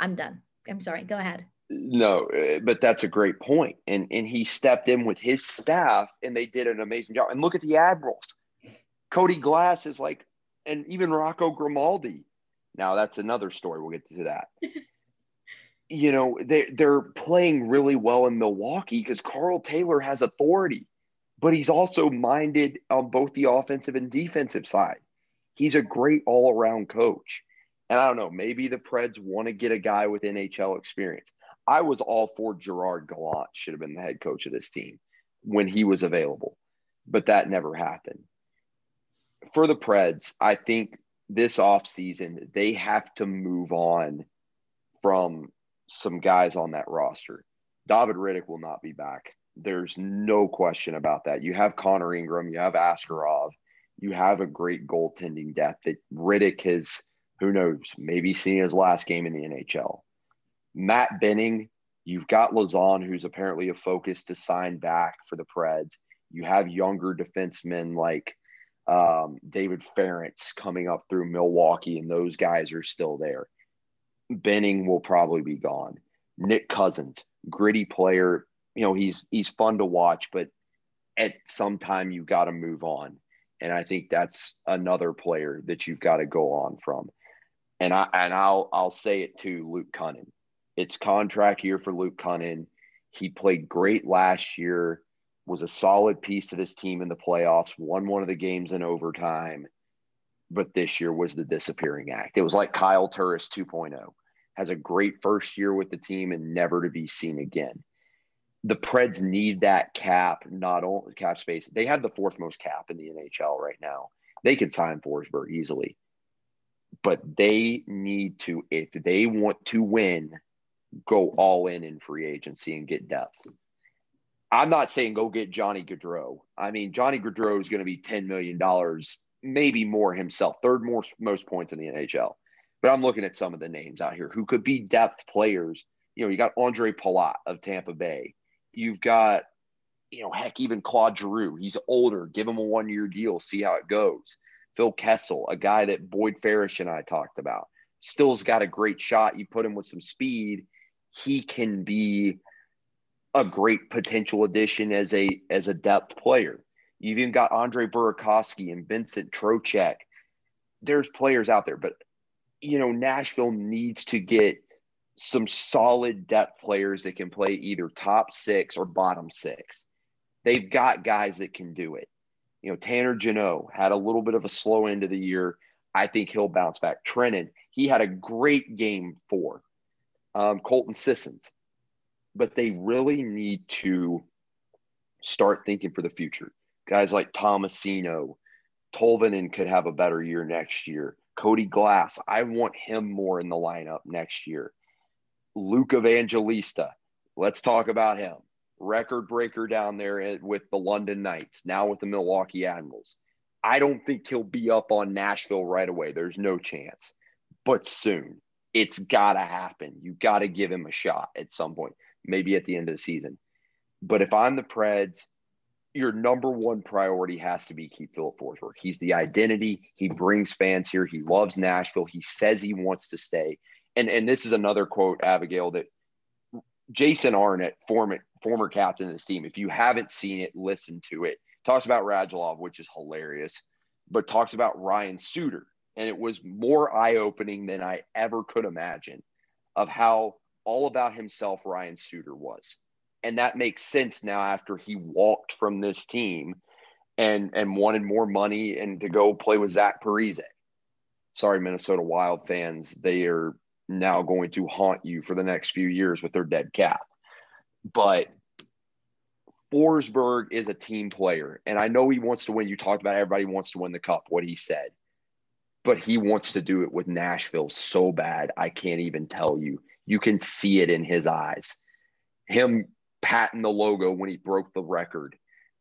I'm done. I'm sorry. Go ahead. No, uh, but that's a great point. And and he stepped in with his staff and they did an amazing job. And look at the Admirals. Cody Glass is like, and even Rocco Grimaldi. Now that's another story. We'll get to that. you know, they they're playing really well in Milwaukee because Karl Taylor has authority but he's also minded on both the offensive and defensive side. He's a great all around coach. And I don't know, maybe the Preds want to get a guy with NHL experience. I was all for Gerard Gallant should have been the head coach of this team when he was available, but that never happened. For the Preds, I think this offseason, they have to move on from some guys on that roster. David Rittich will not be back there's no question about that. You have Connor Ingram, you have Askarov, you have a great goaltending depth that Rittich has, who knows, maybe seen his last game in the NHL. Matt Benning, you've got Lauzon, who's apparently a focus to sign back for the Preds. You have younger defensemen like um, David Farrance coming up through Milwaukee, and those guys are still there. Benning will probably be gone. Nick Cousins, gritty player, you know he's he's fun to watch, but at some time you've got to move on, and I think that's another player that you've got to go on from. And I and I'll I'll say it to Luke Kunin. It's contract year for Luke Kunin. He played great last year, was a solid piece to this team in the playoffs, won one of the games in overtime, but this year was the disappearing act. It was like Kyle Turris 2.0. Has a great first year with the team and never to be seen again the Preds need that cap, not only cap space. They have the fourth most cap in the NHL right now. They could sign Forsberg easily, but they need to, if they want to win, go all in in free agency and get depth. I'm not saying go get Johnny Gaudreau. I mean, Johnny Gaudreau is going to be $10 million, maybe more himself, third most, most points in the NHL. But I'm looking at some of the names out here who could be depth players. You know, you got Andre Palat of Tampa Bay. You've got, you know, heck, even Claude Giroux. He's older. Give him a one year deal, see how it goes. Phil Kessel, a guy that Boyd Farish and I talked about, still's got a great shot. You put him with some speed, he can be a great potential addition as a as a depth player. You've even got Andre Burakovsky and Vincent Trocheck. There's players out there, but you know, Nashville needs to get some solid depth players that can play either top six or bottom six. They've got guys that can do it. You know, Tanner Jeannot had a little bit of a slow end of the year. I think he'll bounce back. Trenin, he had a great game for um, Colton Sissons, but they really need to start thinking for the future. Guys like Tomasino, Tolvanen could have a better year next year. Cody Glass, I want him more in the lineup next year. Luke Evangelista. Let's talk about him. Record breaker down there with the London Knights, now with the Milwaukee Admirals. I don't think he'll be up on Nashville right away. There's no chance, but soon. It's got to happen. You got to give him a shot at some point, maybe at the end of the season. But if I'm the Preds, your number one priority has to be keep Filip Forsberg. He's the identity. He brings fans here. He loves Nashville. He says he wants to stay. And and this is another quote, Abigail, that Jason Arnott, former former captain of this team. If you haven't seen it, listen to it. Talks about Radulov, which is hilarious, but talks about Ryan Suter, and it was more eye opening than I ever could imagine of how all about himself Ryan Suter was. And that makes sense now after he walked from this team and and wanted more money and to go play with Zach Parise. Sorry, Minnesota Wild fans, they are now going to haunt you for the next few years with their dead cap. But Forsberg is a team player, and I know he wants to win. You talked about everybody wants to win the cup, what he said but he wants to do it with Nashville so bad. I can't even tell you. You can see it in his eyes. Him patting the logo when he broke the record,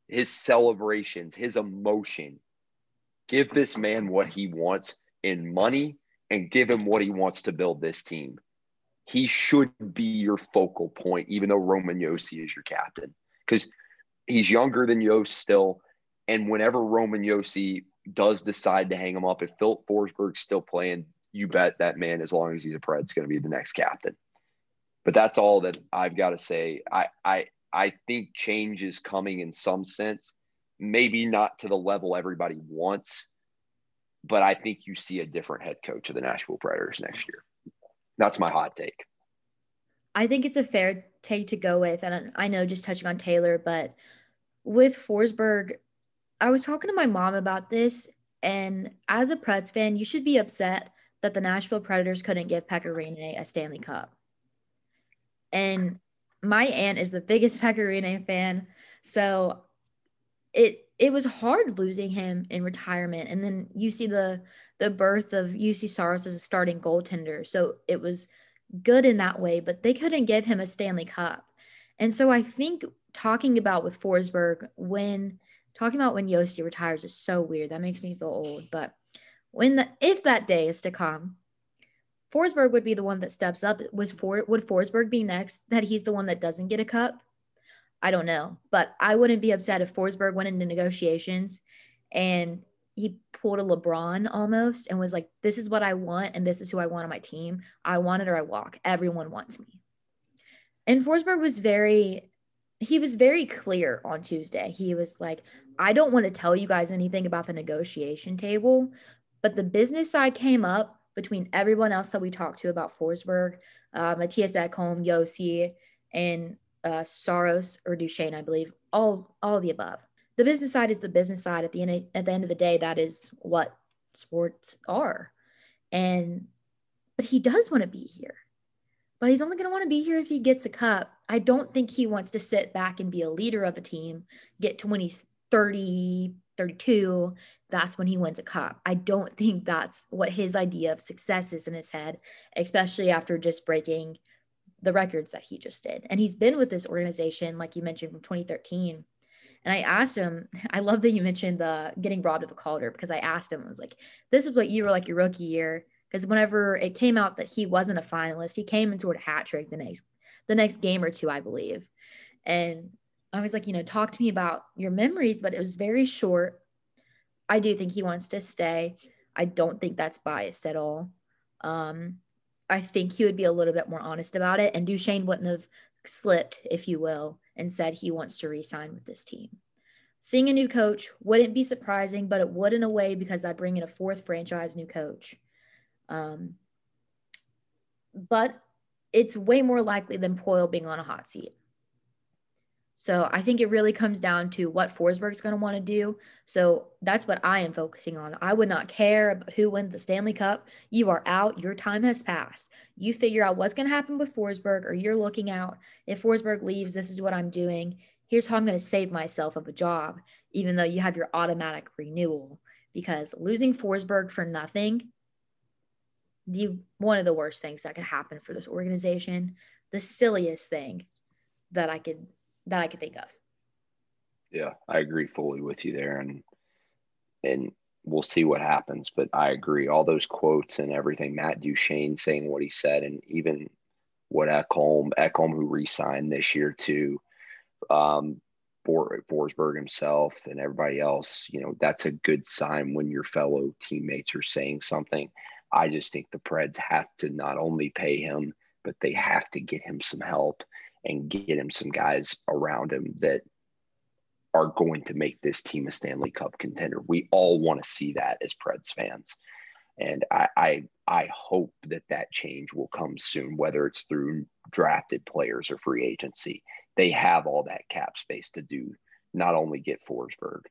his celebrations, his emotion. Give this man what he wants in money and give him what he wants to build this team. He should be your focal point, even though Roman Josi is your captain, because he's younger than Josi still. And whenever Roman Josi does decide to hang him up, if Filip Forsberg's still playing, you bet that man, as long as he's a Pred, is going to be the next captain. But that's all that I've got to say. I, I, I think change is coming in some sense, maybe not to the level everybody wants, but I think you see a different head coach of the Nashville Predators next year. That's my hot take. I think it's a fair take to go with. And I know just touching on Taylor, but with Forsberg, I was talking to my mom about this, and as a Preds fan, you should be upset that the Nashville Predators couldn't give Pekka Rinne a Stanley Cup. And my aunt is the biggest Pekka Rinne fan, so it it was hard losing him in retirement. And then you see the the birth of Juuse Saros as a starting goaltender, so it was good in that way. But they couldn't give him a Stanley Cup, and so I think talking about with Forsberg when talking about when Josi retires is so weird. That makes me feel old. But when the if that day is to come, Forsberg would be the one that steps up. Was for would Forsberg be next? That he's the one that doesn't get a cup? I don't know, but I wouldn't be upset if Forsberg went into negotiations and he pulled a LeBron almost and was like, "This is what I want, and this is who I want on my team. I want it or I walk. Everyone wants me." And Forsberg was very he was very clear on Tuesday. He was like, I don't want to tell you guys anything about the negotiation table, but the business side came up between everyone else that we talked to about Forsberg, uh, Mattias Ekholm, Josi, and uh, Saros or Duchene, I believe, all all the above. The business side is the business side. At the end of, at the end of the day, that is what sports are, and but he does want to be here but he's only going to want to be here if he gets a cup. I don't think he wants to sit back and be a leader of a team, get to when he's 30, 32. That's when he wins a cup. I don't think that's what his idea of success is in his head, especially after just breaking the records that he just did. And he's been with this organization, like you mentioned, from 2013. And I asked him, I love that you mentioned the getting robbed of a Calder because I asked him, I was like, this is what you were like your rookie year because whenever it came out that he wasn't a finalist, he came and scored a hat trick the next the next game or two, I believe. And I was like, you know, talk to me about your memories, but it was very short. I do think he wants to stay. I don't think that's biased at all. Um, I think he would be a little bit more honest about it, and Duchene wouldn't have slipped, if you will, and said he wants to resign with this team. Seeing a new coach wouldn't be surprising, but it would in a way because I bring in a fourth franchise new coach. Um, but it's way more likely than Poile being on a hot seat. So I think it really comes down to what Forsberg's going to want to do. So that's what I am focusing on. I would not care about who wins the Stanley Cup. You are out. Your time has passed. You figure out what's going to happen with Forsberg, or you're looking out. If Forsberg leaves, this is what I'm doing. Here's how I'm going to save myself of a job, even though you have your automatic renewal. Because losing Forsberg for nothing the one of the worst things that could happen for this organization. The silliest thing. that I could that I could think of. Yeah, I agree fully with you there, and and we'll see what happens. But I agree, all those quotes and everything, Matt Duchene saying what he said, and even what Ekholm, Ekholm who re-signed this year too, um, For, Forsberg himself and everybody else, you know, that's a good sign when your fellow teammates are saying something. I just think the Preds have to not only pay him, but they have to get him some help and get him some guys around him that are going to make this team a Stanley Cup contender. We all want to see that as Preds fans. And I, I, I hope that that change will come soon, whether it's through drafted players or free agency. They have all that cap space to do not only get Forsberg,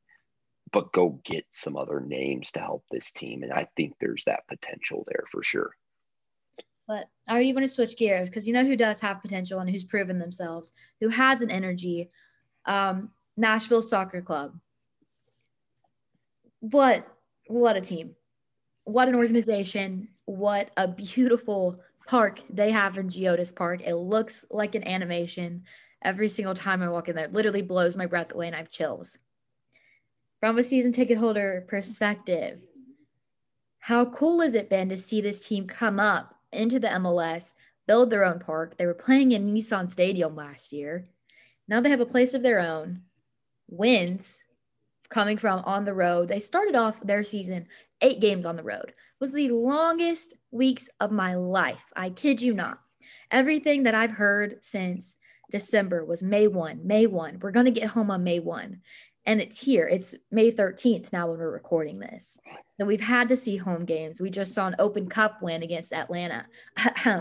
but go get some other names to help this team. And I think there's that potential there for sure. But I already want to switch gears because you know who does have potential and who's proven themselves, who has an energy. Um, Nashville Soccer Club. What what a team. What an organization. What a beautiful park they have in Geodis Park. It looks like an animation every single time I walk in there. It literally blows my breath away and I have chills. From a season ticket holder perspective, how cool has it been to see this team come up into the MLS, build their own park? They were playing in Nissan Stadium last year. Now they have a place of their own wins coming from on the road. They started off their season eight games on the road. It was the longest weeks of my life. I kid you not. Everything that I've heard since December was May 1, May 1. We're going to get home on May 1. And it's here. It's May 13th now when we're recording this. So we've had to see home games. We just saw an Open Cup win against Atlanta.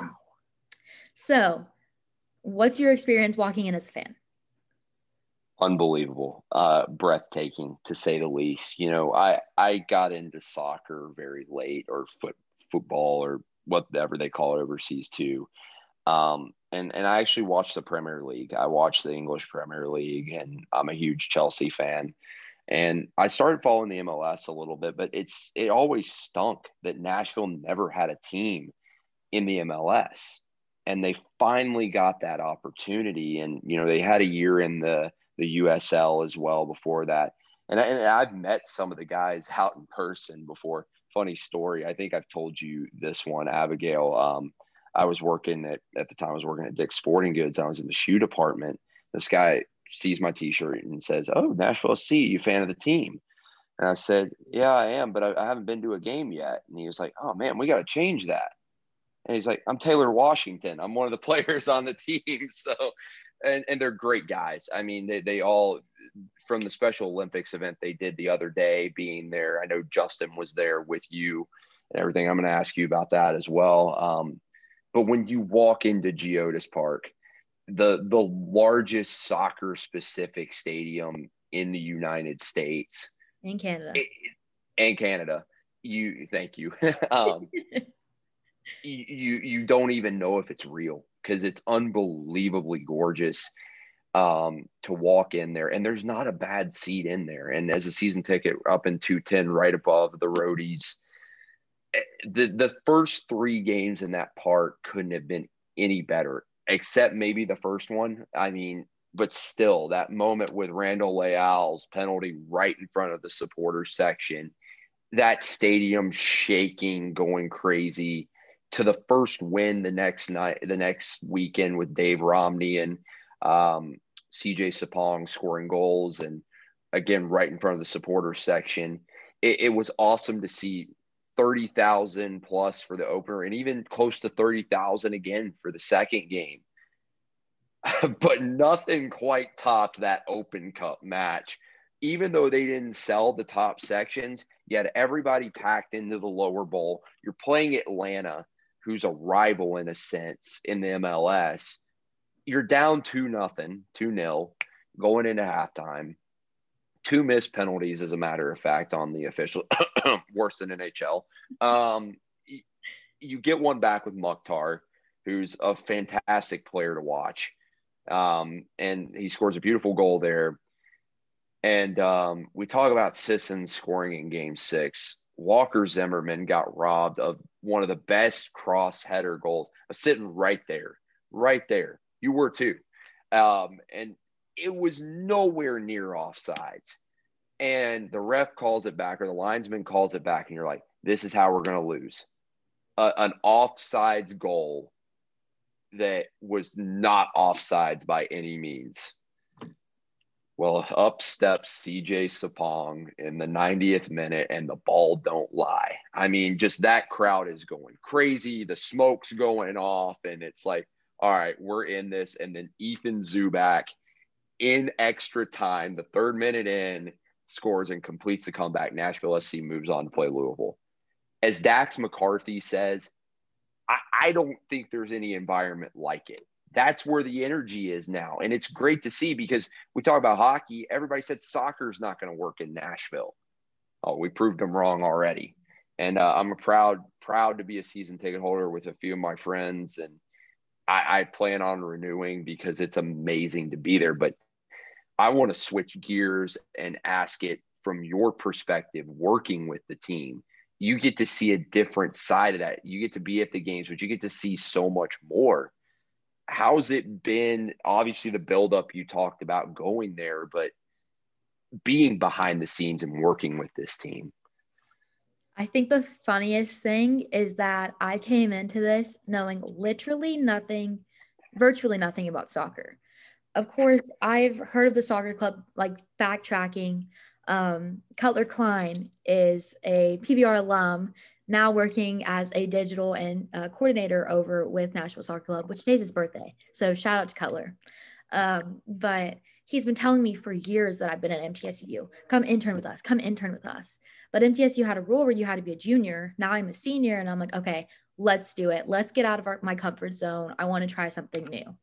so, what's your experience walking in as a fan? unbelievable, uh, breathtaking to say the least. You know, I I got into soccer very late, or foot football, or whatever they call it overseas too. Um, and and I actually watched the Premier League. I watched the English Premier League, and I'm a huge Chelsea fan. And I started following the MLS a little bit, but it's it always stunk that Nashville never had a team in the MLS. And they finally got that opportunity. And, you know, they had a year in the the USL as well before that. And, I, and I've met some of the guys out in person before. Funny story. I think I've told you this one, Abigail. Um, I was working at, at the time I was working at Dick's Sporting Goods. I was in the shoe department. This guy sees my t-shirt and says, Oh, Nashville SC, you fan of the team? And I said, Yeah, I am, but I, I haven't been to a game yet. And he was like, Oh man, we got to change that. And he's like, I'm Taylor Washington. I'm one of the players on the team. So and, and they're great guys. I mean, they, they all from the Special Olympics event they did the other day being there. I know Justin was there with you and everything. I'm going to ask you about that as well. Um, but when you walk into Geodis Park, the the largest soccer specific stadium in the United States and Canada and Canada, you thank you. um, you you don't even know if it's real because it's unbelievably gorgeous um, to walk in there. And there's not a bad seat in there. And as a season ticket up in 210, right above the roadies, the, the first three games in that park couldn't have been any better, except maybe the first one. I mean, but still, that moment with Randall Leal's penalty right in front of the supporters section, that stadium shaking, going crazy to the first win the next night, the next weekend with Dave Romney and um, CJ Sapong scoring goals, and again right in front of the supporter section. It, it was awesome to see thirty thousand plus for the opener, and even close to thirty thousand again for the second game. but nothing quite topped that Open Cup match. Even though they didn't sell the top sections, you had everybody packed into the lower bowl. You're playing Atlanta who's a rival in a sense in the MLS, you're down two nothing, two nil, going into halftime. Two missed penalties, as a matter of fact, on the official, worse than NHL. Um, you get one back with Mukhtar, who's a fantastic player to watch. Um, and he scores a beautiful goal there. And um, we talk about Sisson scoring in game six. Walker Zimmerman got robbed of one of the best cross header goals. Sitting right there, right there. You were too. Um, and it was nowhere near offsides. And the ref calls it back, or the linesman calls it back, and you're like, this is how we're going to lose. Uh, an offsides goal that was not offsides by any means. Well, up steps CJ Sapong in the 90th minute, and the ball don't lie. I mean, just that crowd is going crazy. The smoke's going off, and it's like, all right, we're in this. And then Ethan Zubak in extra time, the third minute in, scores and completes the comeback. Nashville SC moves on to play Louisville. As Dax McCarty says, I, I don't think there's any environment like it. That's where the energy is now. And it's great to see because we talk about hockey. Everybody said soccer's not going to work in Nashville. Oh, we proved them wrong already. And uh, I'm a proud, proud to be a season ticket holder with a few of my friends. And I, I plan on renewing because it's amazing to be there. But I want to switch gears and ask it from your perspective, working with the team you get to see a different side of that. You get to be at the games, but you get to see so much more. How's it been? Obviously, the buildup you talked about going there, but being behind the scenes and working with this team. I think the funniest thing is that I came into this knowing literally nothing, virtually nothing about soccer. Of course, I've heard of the soccer club, like backtracking. um, Cutler Klein is a PBR alum, now working as a digital and uh, coordinator over with Nashville Soccer Club, which today's his birthday. So shout out to Cutler. Um, but he's been telling me for years that I've been at MTSU. Come intern with us. Come intern with us. But MTSU had a rule where you had to be a junior. Now I'm a senior, and I'm like, okay, let's do it. Let's get out of our, my comfort zone. I want to try something new.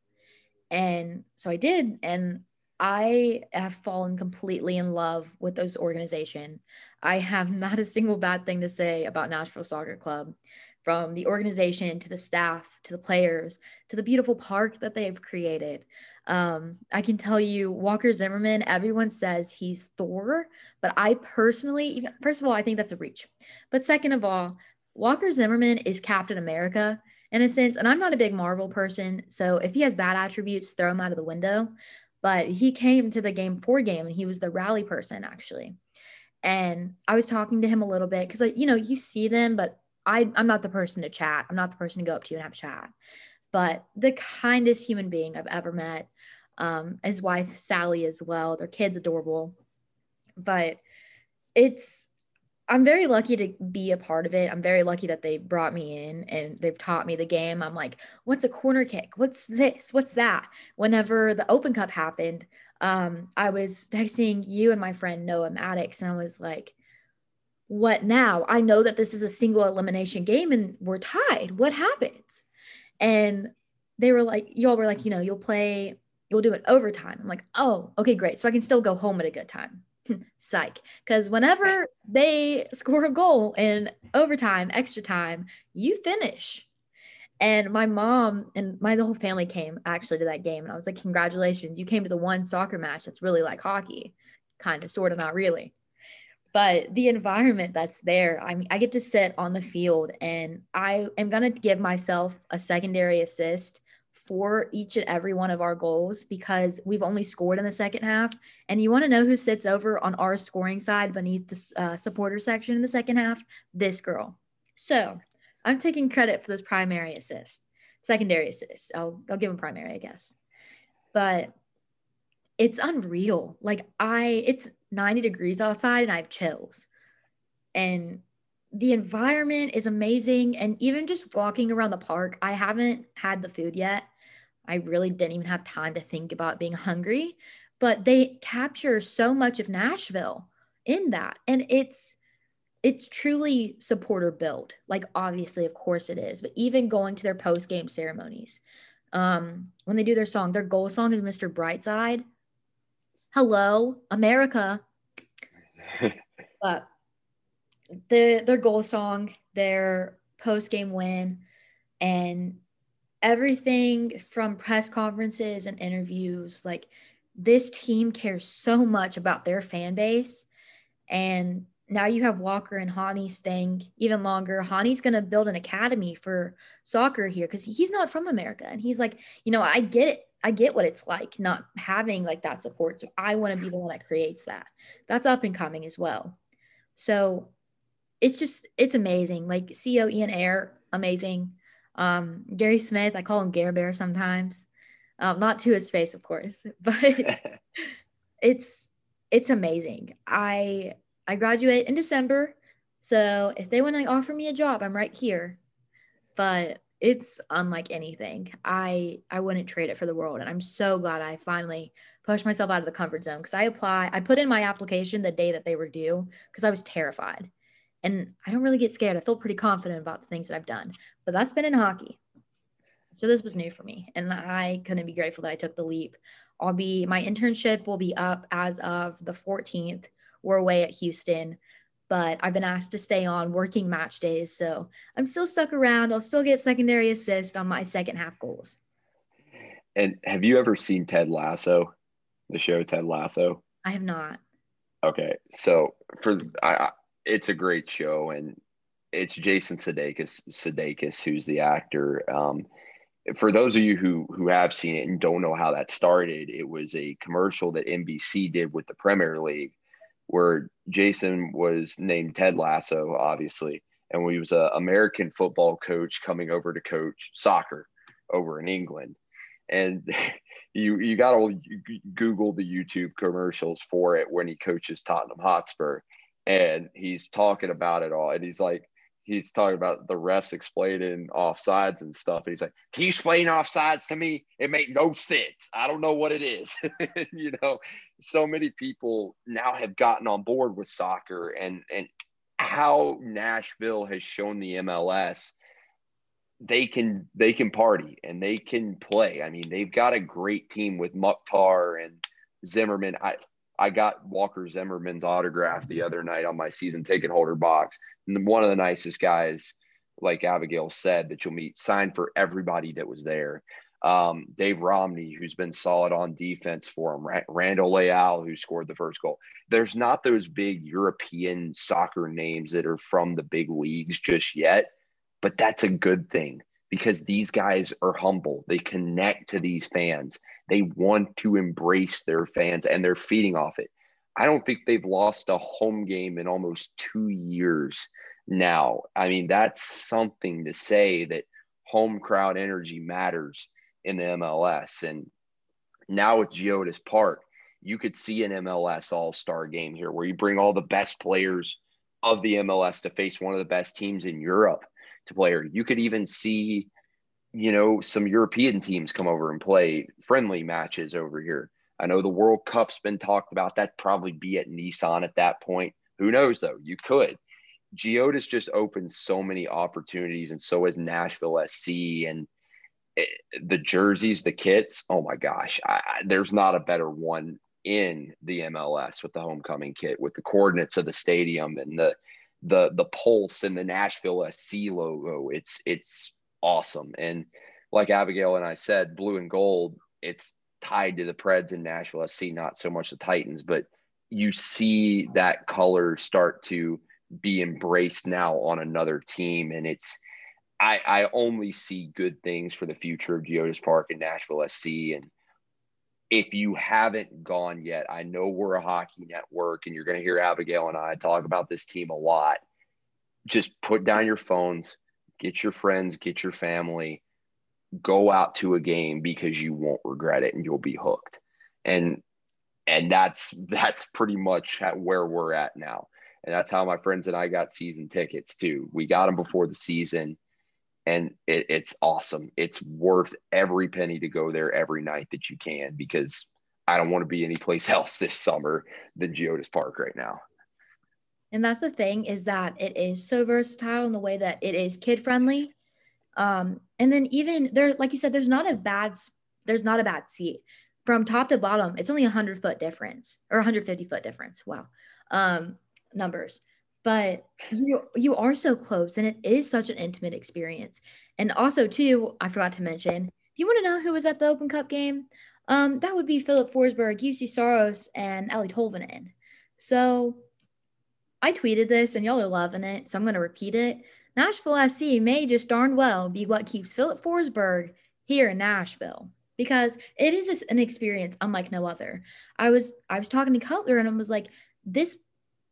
And so I did, and I have fallen completely in love with this organization. I have not a single bad thing to say about Nashville Soccer Club, from the organization to the staff to the players to the beautiful park that they've created. Um, I can tell you, Walker Zimmerman, everyone says he's Thor, but I personally, first of all, I think that's a reach. But second of all, Walker Zimmerman is Captain America in a sense, and I'm not a big Marvel person. So if he has bad attributes, throw him out of the window but he came to the game four game and he was the rally person actually. And I was talking to him a little bit because, like, you know, you see them, but I, I'm not the person to chat. I'm not the person to go up to you and have a chat. But the kindest human being I've ever met. Um, his wife Sally as well. Their kids adorable. But it's I'm very lucky to be a part of it. I'm very lucky that they brought me in and they've taught me the game. I'm like, what's a corner kick? What's this? What's that? Whenever the Open Cup happened, um, I was texting you and my friend Noah Maddox, and I was like, what now? I know that this is a single elimination game and we're tied. What happens? And they were like, y'all were like, you know, you'll play, you'll do it overtime. I'm like, oh, okay, great. So I can still go home at a good time. Psych. Because whenever they score a goal in overtime extra time you finish. And my mom and my the whole family came actually to that game and i was like congratulations you came to the one soccer match that's really like hockey kind of sort of not really. But the environment that's there i mean i get to sit on the field and i am going to give myself a secondary assist for each and every one of our goals because we've only scored in the second half. And you want to know who sits over on our scoring side beneath the uh, supporter section in the second half? This girl. So I'm taking credit for those primary assists, secondary assists. I'll, I'll give them primary, I guess. But it's unreal. Like I, it's 90 degrees outside and I have chills. And the environment is amazing. And even just walking around the park, I haven't had the food yet. I really didn't even have time to think about being hungry, but they capture so much of Nashville in that. And it's, it's truly supporter built. Like obviously, of course it is, but even going to their post game ceremonies, um, when they do their song, their goal song is Mr. Brightside. Hello, America. but the their goal song, their post game win, and everything from press conferences and interviews. Like this team cares so much about their fan base, and now you have Walker and Hany staying even longer. Hany's going to build an academy for soccer here because he's not from America. And he's like, you know, I get it. I get what it's like not having like that support. So I want to be the one that creates that. That's up and coming as well. So it's just, it's amazing. Like CEO Ian Ayre, amazing. Um, Gary Smith, I call him Gare Bear sometimes. Um, not to his face, of course, but it's it's amazing. I I graduate in December, so if they want to offer me a job, I'm right here. But it's unlike anything. I I wouldn't trade it for the world, and I'm so glad I finally pushed myself out of the comfort zone because I apply. I put in my application the day that they were due because I was terrified, and I don't really get scared. I feel pretty confident about the things that I've done, but that's been in hockey. So this was new for me, and I couldn't be grateful that I took the leap. I'll be my internship will be up as of the 14th. We're away at Houston, but I've been asked to stay on working match days, so I'm still stuck around. I'll still get secondary assist on my second half goals. And have you ever seen Ted Lasso, the show Ted Lasso? I have not. Okay, so for I, it's a great show, and it's Jason Sudeikis, Sudeikis who's the actor. Um, for those of you who who have seen it and don't know how that started, it was a commercial that NBC did with the Premier League, where Jason was named Ted Lasso, obviously, and he was an American football coach coming over to coach soccer over in England. And you you got to Google the YouTube commercials for it when he coaches Tottenham Hotspur, and he's talking about it all, and he's like he's talking about the refs explaining offsides and stuff. And he's like, Can you explain offsides to me? It make no sense. I don't know what it is. you know, so many people now have gotten on board with soccer and and how Nashville has shown the MLS they can they can party and they can play. I mean, they've got a great team with Mukhtar and Zimmerman. I I got Walker Zimmerman's autograph the other night on my season ticket holder box. And one of the nicest guys, like Abigail said, that you'll meet, signed for everybody that was there. Um, Dave Romney, who's been solid on defense for him, Randall Leal, who scored the first goal. There's not those big European soccer names that are from the big leagues just yet, but that's a good thing because these guys are humble. They connect to these fans. They want to embrace their fans and they're feeding off it. I don't think they've lost a home game in almost two years now. I mean, that's something to say that home crowd energy matters in the MLS. And now with Geodis Park, you could see an MLS all star game here where you bring all the best players of the MLS to face one of the best teams in Europe to play. Or you could even see you know, some European teams come over and play friendly matches over here. I know the World Cup's been talked about. That'd probably be at Nissan at that point. Who knows though? You could. Geodis just opened so many opportunities, and so has Nashville SC and it, the jerseys, the kits. Oh my gosh, I, there's not a better one in the MLS with the homecoming kit, with the coordinates of the stadium and the the the pulse and the Nashville SC logo. It's it's awesome. And like Abigail and I said, blue and gold, it's tied to the Preds in Nashville SC, not so much the Titans, but you see that color start to be embraced now on another team. And it's, I, I only see good things for the future of Geodis Park and Nashville SC. And if you haven't gone yet, I know we're a hockey network and you're going to hear Abigail and I talk about this team a lot. Just put down your phones, get your friends, get your family, go out to a game because you won't regret it and you'll be hooked. And and that's that's pretty much where we're at now. And that's how my friends and I got season tickets too. We got them before the season, and it, it's awesome. It's worth every penny to go there every night that you can because I don't want to be anyplace else this summer than Geodis Park right now. And that's the thing is that it is so versatile in the way that it is kid friendly. Um, and then even there, like you said, there's not a bad there's not a bad seat from top to bottom. It's only a hundred foot difference or 150 foot difference. Wow, um, numbers. But you you are so close, and it is such an intimate experience. And also, too, I forgot to mention, if you want to know who was at the Open Cup game, um, that would be Filip Forsberg, Juuse Saros and Eeli Tolvanen. So I tweeted this and y'all are loving it, so I'm going to repeat it. Nashville SC may just darn well be what keeps Filip Forsberg here in Nashville because it is an experience unlike no other. I was I was talking to Cutler and I was like, this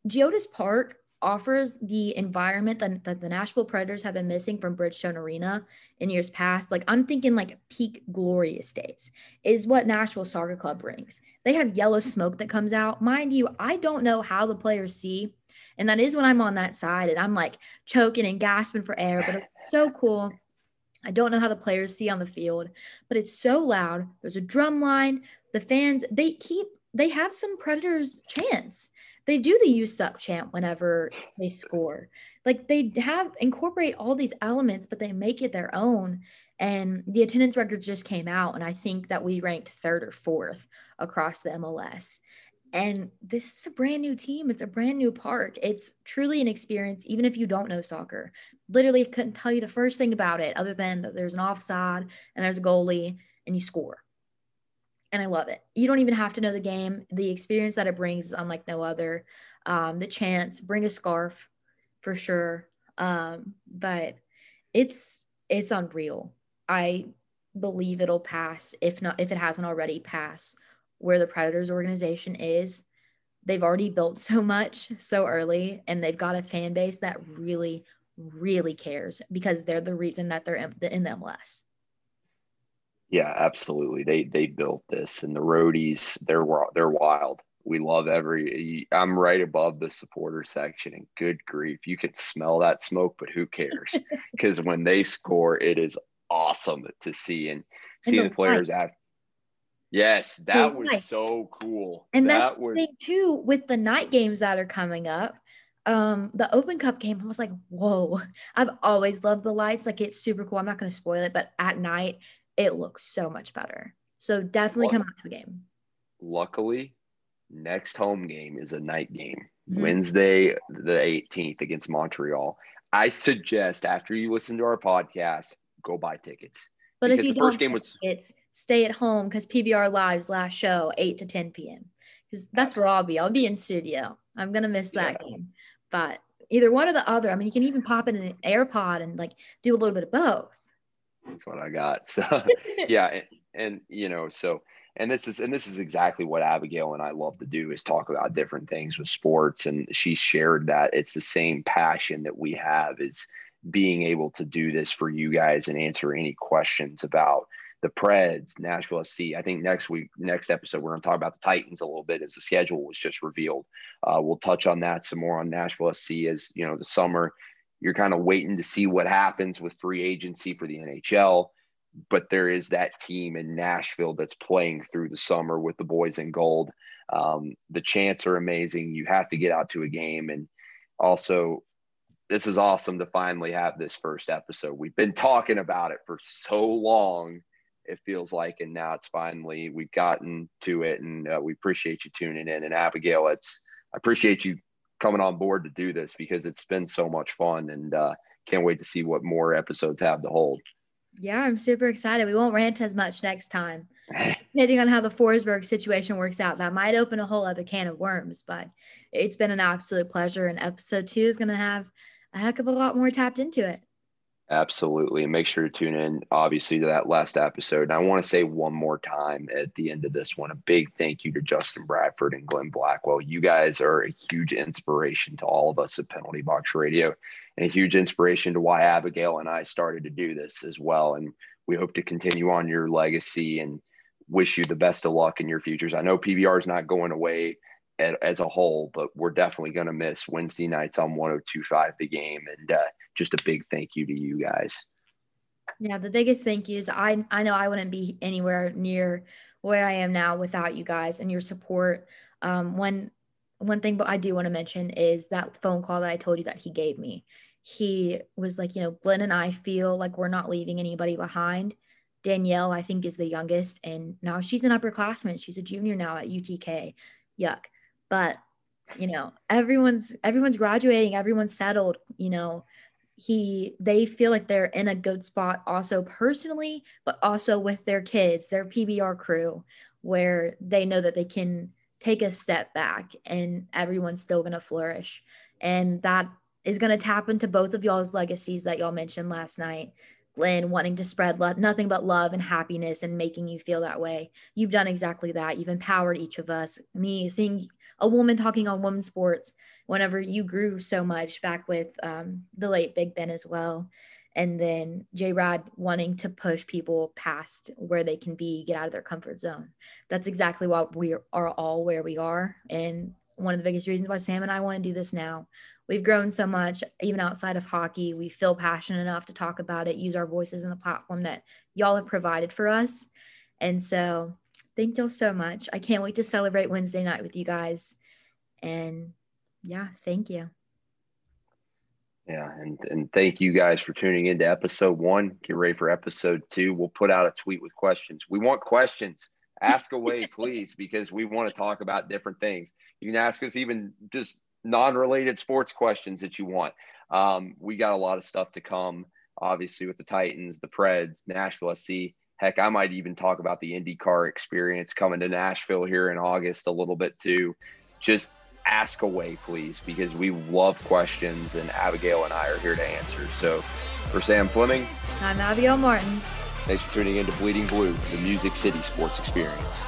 Geodis Park offers the environment that, that the Nashville Predators have been missing from Bridgestone Arena in years past. Like I'm thinking like peak glorious days is what Nashville Soccer Club brings. They have yellow smoke that comes out. Mind you, I don't know how the players see. And that is when I'm on that side and I'm like choking and gasping for air, but it's so cool. I don't know how the players see on the field, but it's so loud. There's a drum line. The fans, they keep, they have some Predators chants they do the you suck chant whenever they score. Like they have incorporate all these elements, but they make it their own. And the attendance records just came out, and I think that we ranked third or fourth across the MLS. And this is a brand new team. It's a brand new park. It's truly an experience, even if you don't know soccer. Literally, couldn't tell you the first thing about it other than that there's an offside and there's a goalie and you score and I love it. You don't even have to know the game. The experience that it brings is unlike no other. Um, the chance, bring a scarf for sure. Um, but it's it's unreal. I believe it'll pass if not if it hasn't already passed where the Predators organization is. They've already built so much so early and they've got a fan base that really really cares because they're the reason that they're in the, MLS. Yeah, absolutely. They they built this, and the roadies they're they're wild. We love every. I'm right above the supporter section, and good grief, you can smell that smoke, but who cares? Because when they score, it is awesome to see and seeing the, the players at. Yes, that the was so cool. And that that's was... the thing too with the night games that are coming up. Um, the Open Cup game, I was like, whoa! I've always loved the lights. Like it's super cool. I'm not going to spoil it, but at night it looks so much better. So definitely come out to a game. Luckily, next home game is a night game. Mm-hmm. Wednesday, the 18th against Montreal. I suggest after you listen to our podcast, go buy tickets. But if you the first game was it's stay at home because PBR Live's last show, 8 to 10 p.m. Because that's where I'll be. I'll be in studio. I'm gonna miss that yeah. game. But either one or the other. I mean, you can even pop in an AirPod and like do a little bit of both. That's what I got. So yeah, and, and you know, so and this is and this is exactly what Abigail and I love to do is talk about different things with sports. And she shared that it's the same passion that we have is being able to do this for you guys and answer any questions about the Preds, Nashville SC. I think next week, next episode, we're going to talk about the Titans a little bit as the schedule was just revealed. Uh, we'll touch on that some more on Nashville SC as you know the summer you're kind of waiting to see what happens with free agency for the NHL. But there is that team in Nashville that's playing through the summer with the boys in gold. Um, the chants are amazing. You have to get out to a game. And also, this is awesome to finally have this first episode. We've been talking about it for so long, it feels like, and now it's finally we've gotten to it. And uh, we appreciate you tuning in. And Abigail, it's I appreciate you coming on board to do this because it's been so much fun and uh, can't wait to see what more episodes have to hold. Yeah, I'm super excited. We won't rant as much next time. Depending on how the Forsberg situation works out, that might open a whole other can of worms, but it's been an absolute pleasure. And episode two is going to have a heck of a lot more tapped into it. Absolutely. And make sure to tune in, obviously, to that last episode. And I want to say one more time at the end of this one a big thank you to Justin Bradford and Glenn Blackwell. You guys are a huge inspiration to all of us at Penalty Box Radio and a huge inspiration to why Abigail and I started to do this as well. And we hope to continue on your legacy and wish you the best of luck in your futures. I know PBR is not going away as a whole, but we're definitely going to miss Wednesday nights on 1025 the game. And uh, just a big thank you to you guys. Yeah, the biggest thank you is I I know I wouldn't be anywhere near where I am now without you guys and your support. Um, one one thing but I do want to mention is that phone call that I told you that he gave me. He was like, you know, Glenn and I feel like we're not leaving anybody behind. Danielle, I think, is the youngest, and now she's an upperclassman. She's a junior now at UTK. Yuck but you know everyone's everyone's graduating everyone's settled you know he they feel like they're in a good spot also personally but also with their kids their pbr crew where they know that they can take a step back and everyone's still going to flourish And that is going to tap into both of y'all's legacies that y'all mentioned last night. Glenn wanting to spread lo- nothing but love and happiness and making you feel that way. You've done exactly that. You've empowered each of us. Me seeing a woman talking on women's sports whenever you grew so much back with um, the late Big Ben as well. And then J Rod wanting to push people past where they can be, get out of their comfort zone. That's exactly why we are all where we are. And one of the biggest reasons why Sam and I want to do this now we've grown so much even outside of hockey we feel passionate enough to talk about it use our voices in the platform that y'all have provided for us. And so thank y'all so much. I can't wait to celebrate wednesday night with you guys. And yeah thank you. Yeah and, and thank you guys for tuning into episode one. Get ready for episode two. We'll put out a tweet with questions. We want questions. Ask away please because we want to talk about different things. You can ask us even just non-related sports questions that you want. Um, we got a lot of stuff to come, obviously with the Titans, the Preds, Nashville SC. Heck, I might even talk about the IndyCar experience coming to Nashville here in August a little bit too. Just ask away, please, because we love questions, and Abigail and I are here to answer. So, for Sam Fleming, I'm Abigail Martin. Thanks for tuning in to Bleeding Blue, the Music City Sports Experience.